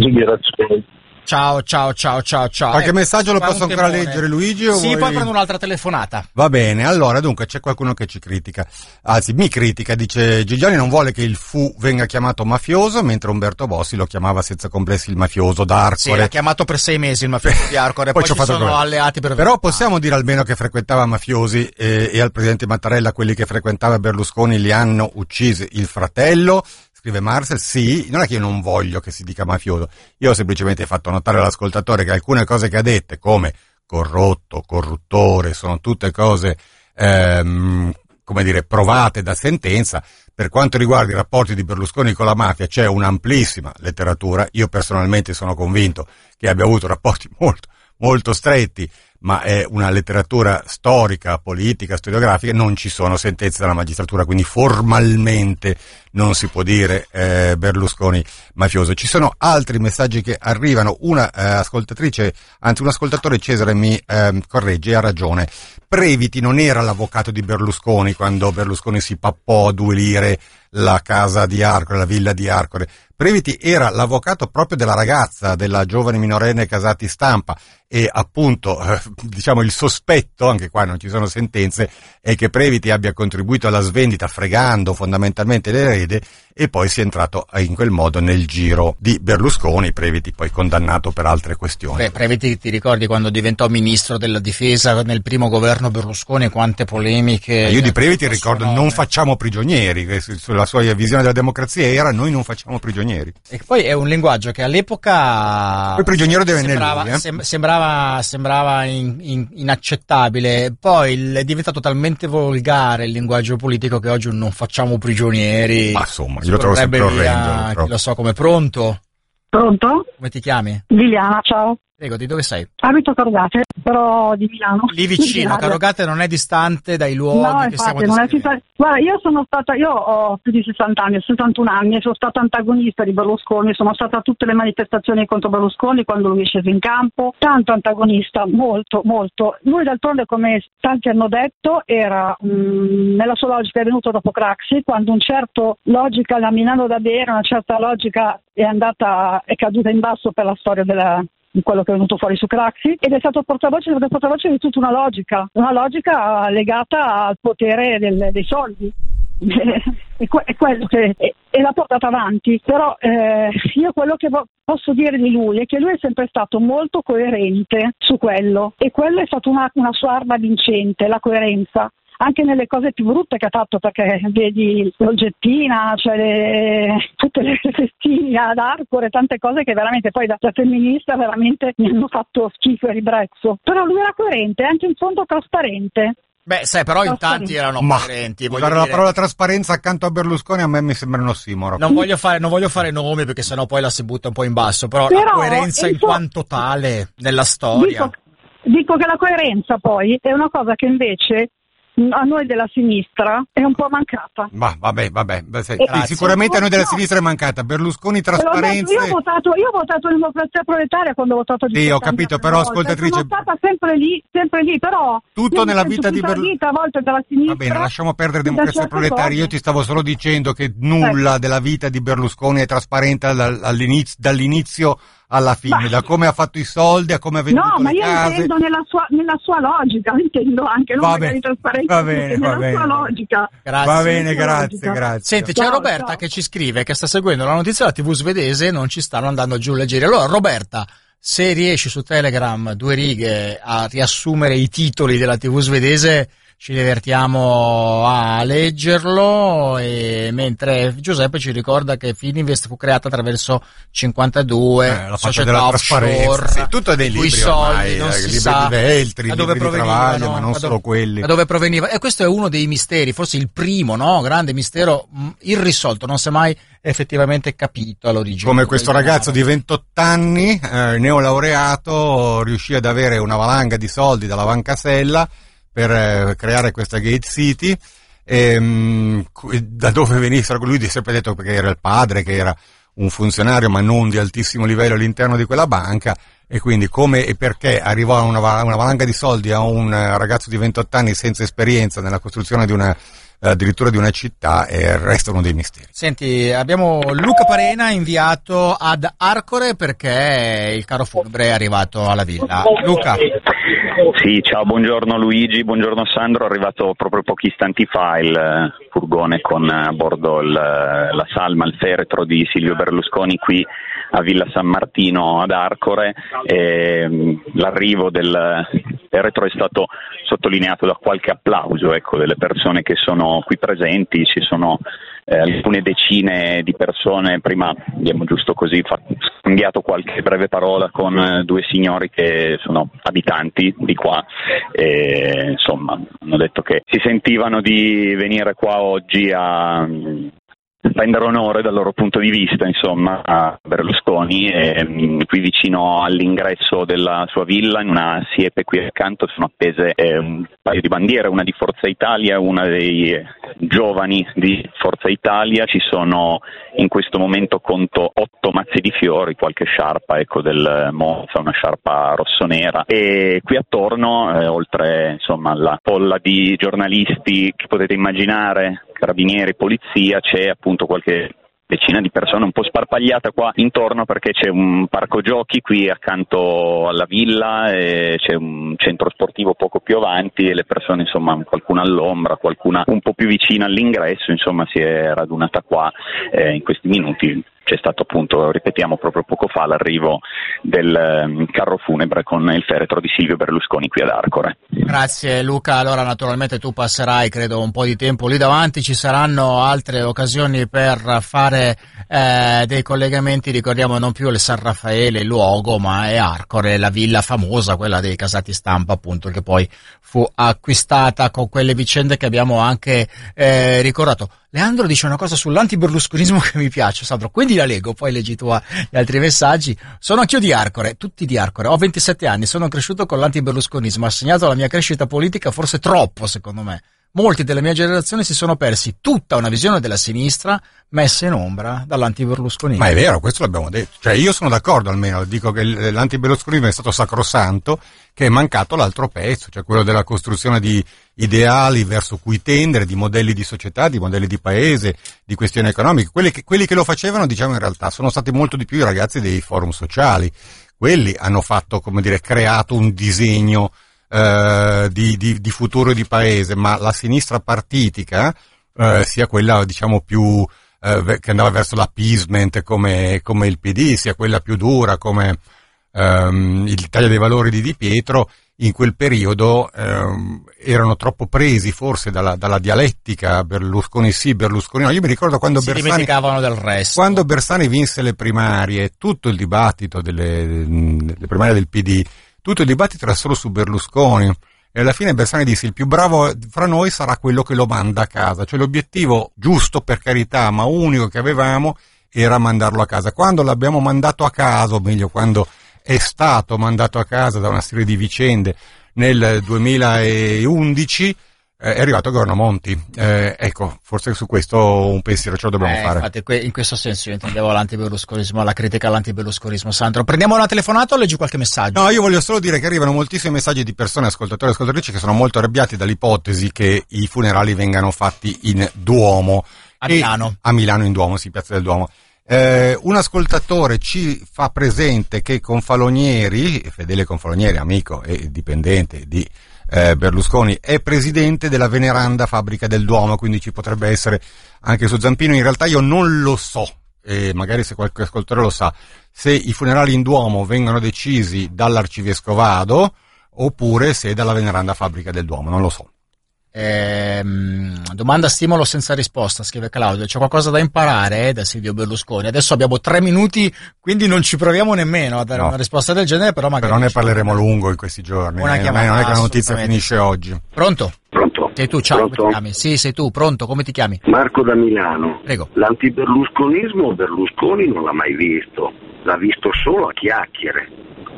Ciao, ciao, ciao, ciao, ciao. Qualche messaggio lo posso ancora temone. leggere, Luigi, o Sì, vuoi- poi prendo un'altra telefonata. Va bene, allora dunque c'è qualcuno che ci critica, anzi mi critica, dice Giglioni non vuole che il fu venga chiamato mafioso, mentre Umberto Bossi lo chiamava senza complessi il mafioso Sì, d'Arcore. l'ha chiamato per sei mesi il mafioso di Arcore, poi, ci ho ci sono quello. alleati per Però possiamo dire almeno che frequentava mafiosi eh, e al presidente Mattarella quelli che frequentava Berlusconi li hanno uccisi il fratello, scrive Marcel, sì, non è che io non voglio che si dica mafioso, io ho semplicemente fatto notare all'ascoltatore che alcune cose che ha dette come corrotto, corruttore, sono tutte cose ehm, come dire, provate da sentenza. Per quanto riguarda i rapporti di Berlusconi con la mafia c'è un'amplissima letteratura, io personalmente sono convinto che abbia avuto rapporti molto, molto stretti, ma è una letteratura storica, politica, storiografica, non ci sono sentenze della magistratura, quindi formalmente non si può dire eh, Berlusconi mafioso. Ci sono altri messaggi che arrivano, una eh, ascoltatrice, anzi un ascoltatore Cesare mi eh, corregge, ha ragione. Previti non era l'avvocato di Berlusconi quando Berlusconi si pappò a due lire la casa di Arcore, la villa di Arcore. Previti era l'avvocato proprio della ragazza, della giovane minorenne Casati Stampa e appunto eh, diciamo il sospetto, anche qua non ci sono sentenze, è che Previti abbia contribuito alla svendita fregando fondamentalmente l'erede e poi sia entrato in quel modo nel giro di Berlusconi, Previti poi condannato per altre questioni. Beh, Previti ti ricordi quando diventò ministro della difesa nel primo governo Berlusconi quante polemiche. Io di Previti ricordo non facciamo prigionieri, la sua visione della democrazia era noi non facciamo prigionieri. E poi è un linguaggio che all'epoca poi prigioniero deve sembrava, lui, eh? sem- sembrava, sembrava in, in, inaccettabile, poi è diventato talmente volgare il linguaggio politico che oggi non facciamo prigionieri. Ma insomma, io lo trovo sempre orrendo. Chi lo so come pronto? Pronto? Come ti chiami? Liliana, ciao. Prego, di dove sei? Abito a Carugate, però di Milano. Lì vicino, Carogate non è distante dai luoghi No, che stiamo infatti, non è descrivendo. Guarda, io sono stata, io ho più di 60 anni, ho 61 anni, sono stata antagonista di Berlusconi, sono stata a tutte le manifestazioni contro Berlusconi quando lui è sceso in campo, tanto antagonista, molto, molto. Lui d'altronde, come tanti hanno detto, era mm, nella sua logica è venuto dopo Craxi, quando un certo logica la Milano da bere, una certa logica è andata, è caduta in basso per la storia della, quello che è venuto fuori su Craxi ed è stato portavoce, è portavoce di tutta una logica, una logica legata al potere del- dei soldi. è, que- è quello che e, e l'ha portata avanti, però eh, io quello che vo- posso dire di lui è che lui è sempre stato molto coerente su quello e quello è stata una, una sua arma vincente, la coerenza anche nelle cose più brutte che ha fatto perché vedi l'oggettina, cioè le- tutte le festine ad Arcore, tante cose che veramente poi da, da femminista veramente mi hanno fatto schifo e ribrezzo. Però lui era coerente, anche in fondo trasparente. Beh, sai, però in tanti erano Ma coerenti. usare la dire. parola trasparenza accanto a Berlusconi a me mi sembra un ossimoro. Non voglio, fare, non voglio fare nomi perché sennò poi la si butta un po' in basso, però, la Però, coerenza in suo- quanto tale nella storia. Dico, dico che la coerenza poi è una cosa che invece a noi della sinistra è un po' mancata. Ma vabbè, vabbè, sai, Eh, sì, sicuramente a noi della no. sinistra è mancata. Berlusconi trasparenza. Io ho, votato, io ho votato democrazia proletaria quando ho votato Sì, ho capito, però, ascoltatrice- Sono stata sempre lì, sempre lì, però... Tutto nella vita di Berlu- tradita a volte dalla sinistra. Va bene, lasciamo perdere democrazia proletaria. Io ti stavo solo dicendo che nulla della vita di Berlusconi è trasparente dal- all'inizio- dall'inizio alla fine, Ma- da come ha fatto i soldi a come ha venduto No, ma io case. intendo nella sua, nella sua logica, intendo anche, non Va magari bene, trasparenza, va bene, nella va bene, sua logica. Grazie. Va bene, Nella grazie, logica. grazie. Senti, c'è Ciao, Roberta ciao. che ci scrive, che sta seguendo la notizia della TV svedese, non ci stanno andando giù le giri. Allora, Roberta, se riesci su Telegram due righe a riassumere i titoli della TV svedese, ci divertiamo a leggerlo, e mentre Giuseppe ci ricorda che Fininvest fu creata attraverso 52, Eh, la faccia società della offshore, trasparenza. Sì, tutto dei i cui libri soldi ormai, non eh, si libri sa di Veltri, dove libri di Travaglio, ma non da solo dove- quelli. da dove proveniva. E questo è uno dei misteri, forse il primo, no? Grande mistero mh, irrisolto, non si è mai effettivamente capito all'origine. Come questo denaro. ragazzo di 28 anni, eh, neolaureato, riuscì ad avere una valanga di soldi dalla Banca Sella per eh, creare questa Gate City. E, cu- da dove venissero, lui ha sempre detto che era il padre, che era un funzionario ma non di altissimo livello all'interno di quella banca e quindi come e perché arrivò una, una valanga di soldi a un eh, ragazzo di 28 anni senza esperienza nella costruzione di una, eh, addirittura di una città e resta uno dei misteri. Senti, abbiamo Luca Parena inviato ad Arcore perché il carro funebre è arrivato alla villa. Luca, Sì, ciao, buongiorno Luigi, buongiorno Sandro, è arrivato proprio pochi istanti fa il eh, furgone con a bordo il, eh, la salma, il feretro di Silvio Berlusconi qui a Villa San Martino ad Arcore. E mh, l'arrivo del feretro è stato sottolineato da qualche applauso ecco, delle persone che sono qui presenti, ci sono eh, alcune decine di persone, prima abbiamo giusto così scambiato qualche breve parola con eh, due signori che sono abitanti di qua e insomma hanno detto che si sentivano di venire qua oggi a, rendere onore dal loro punto di vista insomma a Berlusconi e mh, qui vicino all'ingresso della sua villa in una siepe qui accanto sono appese eh, un paio di bandiere una di Forza Italia una dei eh, giovani di Forza Italia. Ci sono in questo momento conto otto mazzi di fiori qualche sciarpa ecco del Monza una sciarpa rossonera. E qui attorno eh, oltre insomma alla folla di giornalisti che potete immaginare carabinieri, polizia, c'è appunto qualche decina di persone un po' sparpagliata qua intorno perché c'è un parco giochi qui accanto alla villa e c'è un centro sportivo poco più avanti e le persone insomma qualcuna all'ombra, qualcuna un po' più vicina all'ingresso insomma si è radunata qua eh, in questi minuti c'è stato appunto, ripetiamo proprio poco fa, l'arrivo del um, carro funebre con il feretro di Silvio Berlusconi qui ad Arcore. Grazie Luca, allora naturalmente tu passerai credo un po' di tempo lì davanti, ci saranno altre occasioni per fare eh, dei collegamenti, ricordiamo non più il San Raffaele, il luogo, ma è Arcore, la villa famosa, quella dei casati stampa appunto, che poi fu acquistata con quelle vicende che abbiamo anche eh, ricordato. Leandro dice una cosa sull'antiberlusconismo che mi piace, Sandro, quindi la leggo, poi leggi tu gli altri messaggi. Sono anch'io di Arcore, tutti di Arcore, ho 27 anni, sono cresciuto con l'antiberlusconismo, ha segnato la mia crescita politica forse troppo, secondo me. Molti della mia generazione si sono persi tutta una visione della sinistra messa in ombra dall'antiberlusconismo. Ma è vero, questo l'abbiamo detto. Cioè, io sono d'accordo almeno, dico che l'antiberlusconismo è stato sacrosanto, che è mancato l'altro pezzo, cioè quello della costruzione di ideali verso cui tendere, di modelli di società, di modelli di paese, di questioni economiche. Quelli che, quelli che lo facevano, diciamo in realtà, sono stati molto di più i ragazzi dei forum sociali. Quelli hanno fatto, come dire, creato un disegno eh, di, di, di, futuro di paese, ma la sinistra partitica, eh, sia quella diciamo più eh, che andava verso l'appeasement come, come, il PD, sia quella più dura come ehm, l'Italia dei Valori di Di Pietro, in quel periodo ehm, erano troppo presi forse dalla, dalla, dialettica Berlusconi sì, Berlusconi no. Io mi ricordo quando si Bersani, del resto. Quando Bersani vinse le primarie, tutto il dibattito delle, delle primarie del PD, tutto il dibattito era solo su Berlusconi. E alla fine Bersani disse il più bravo fra noi sarà quello che lo manda a casa. Cioè l'obiettivo giusto per carità, ma unico che avevamo era mandarlo a casa. Quando l'abbiamo mandato a casa, o meglio, quando è stato mandato a casa da una serie di vicende nel 2011 eh, è arrivato Gorno Monti. Eh, ecco, forse su questo un pensiero ce lo dobbiamo eh, fare. Infatti, in questo senso io intendevo l'antiberlusconismo, la critica all'antiberlusconismo. Sandro, prendiamo una telefonata o leggi qualche messaggio? No, io voglio solo dire che arrivano moltissimi messaggi di persone, ascoltatori e ascoltatrici, che sono molto arrabbiati dall'ipotesi che i funerali vengano fatti in Duomo. A Milano. A Milano in Duomo, sì, Piazza del Duomo. Eh, un ascoltatore ci fa presente che Confalonieri, fedele Confalonieri, amico e dipendente di eh, Berlusconi, è presidente della veneranda fabbrica del Duomo, quindi ci potrebbe essere anche su Zampino. In realtà io non lo so, e magari se qualche ascoltatore lo sa, se i funerali in Duomo vengono decisi dall'arcivescovado oppure se dalla veneranda fabbrica del Duomo, non lo so. Ehm, domanda stimolo senza risposta, scrive Claudio. C'è qualcosa da imparare eh, da Silvio Berlusconi. Adesso abbiamo tre minuti, quindi non ci proviamo nemmeno a dare No. una risposta del genere, però magari. Però ne parleremo a lungo in questi giorni. Una eh, non, è, che la notizia finisce oggi. Pronto? Pronto? Sei tu, ciao, Pronto? come ti chiami? Sì, sei tu, pronto, come ti chiami? Marco da Milano. Prego. L'antiberlusconismo Berlusconi non l'ha mai visto, l'ha visto solo a chiacchiere.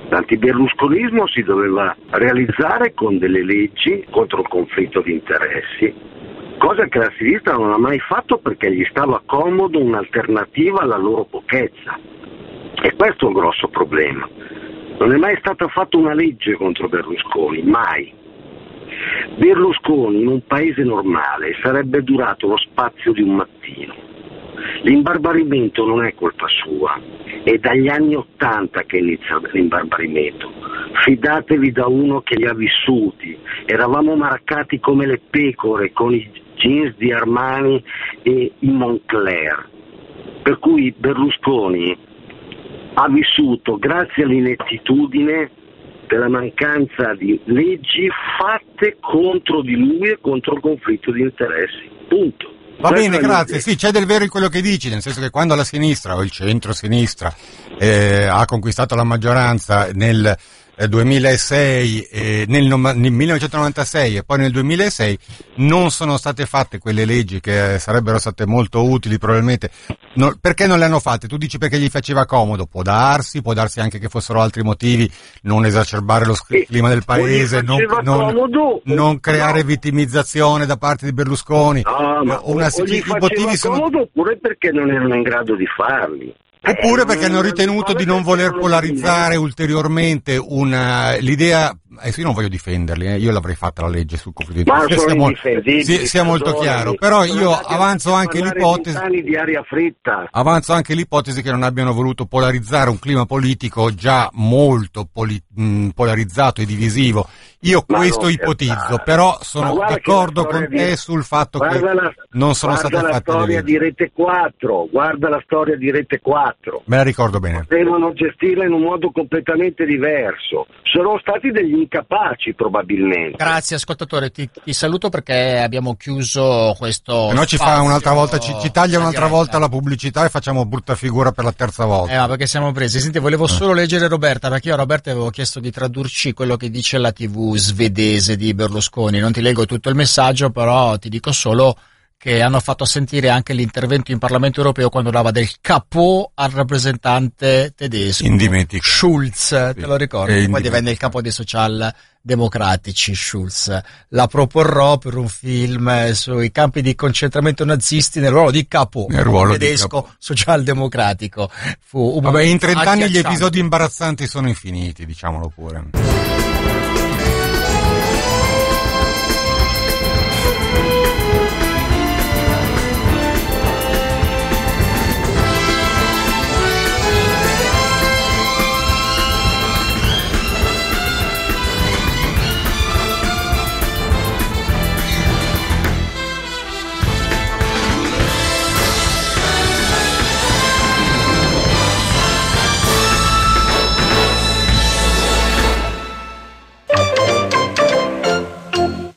L'antiberlusconismo si doveva realizzare con delle leggi contro il conflitto di interessi, cosa che la sinistra non ha mai fatto perché gli stava comodo un'alternativa alla loro pochezza. E questo è un grosso problema. Non è mai stata fatta una legge contro Berlusconi, mai. Berlusconi in un paese normale sarebbe durato lo spazio di un mattino. L'imbarbarimento non è colpa sua, è dagli anni Ottanta che inizia l'imbarbarimento. Fidatevi da uno che li ha vissuti. Eravamo marcati come le pecore con i jeans di Armani e i Moncler. Per cui Berlusconi ha vissuto grazie all'inettitudine della mancanza di leggi fatte contro di lui e contro il conflitto di interessi. Punto. Va Questo bene, grazie. Sì, c'è del vero in quello che dici, nel senso che quando la sinistra o il centro-sinistra eh, ha conquistato la maggioranza nel 2006, eh, nel, nel 1996 e poi nel 2006 non sono state fatte quelle leggi che eh, sarebbero state molto utili probabilmente. No, perché non le hanno fatte? Tu dici perché gli faceva comodo, può darsi, può darsi anche che fossero altri motivi, non esacerbare lo clima del paese, non, non, non creare vittimizzazione da parte di Berlusconi. No, ma Una- o, o gli motivi faceva sono- comodo oppure perché non erano in grado di farli. Oppure perché hanno ritenuto di non voler polarizzare ulteriormente una, l'idea, adesso io non voglio difenderli, eh, io l'avrei fatta la legge sul conflitto Ma di sono sia, mo- sia- sia molto chiaro, però io avanzo anche l'ipotesi, avanzo anche l'ipotesi che non abbiano voluto polarizzare un clima politico già molto poli- mh, polarizzato e divisivo. Io Ma questo ipotizzo, però sono guarda d'accordo la storia con te di- sul fatto che guarda la- non sono guarda state la fatte le storia leggi. di Rete 4, guarda la storia di Rete 4. Me la ricordo bene. Devono gestirla in un modo completamente diverso. Sono stati degli incapaci probabilmente. Grazie ascoltatore, ti, ti saluto perché abbiamo chiuso questo... Se no ci fa un'altra volta, ci, ci taglia un'altra volta la pubblicità e facciamo brutta figura per la terza volta. Eh, ma perché siamo presi? Senti, volevo solo leggere Roberta, perché io a Roberta avevo chiesto di tradurci quello che dice la TV svedese di Berlusconi. Non ti leggo tutto il messaggio, però ti dico solo che hanno fatto sentire anche l'intervento in Parlamento europeo quando dava del capo al rappresentante tedesco. Schulz, te lo ricordi? Poi divenne il capo dei socialdemocratici, Schulz. La proporrò per un film sui campi di concentramento nazisti nel ruolo di capo ruolo tedesco capo. socialdemocratico. Fu Vabbè, in 30 anni gli episodi imbarazzanti sono infiniti, diciamolo pure.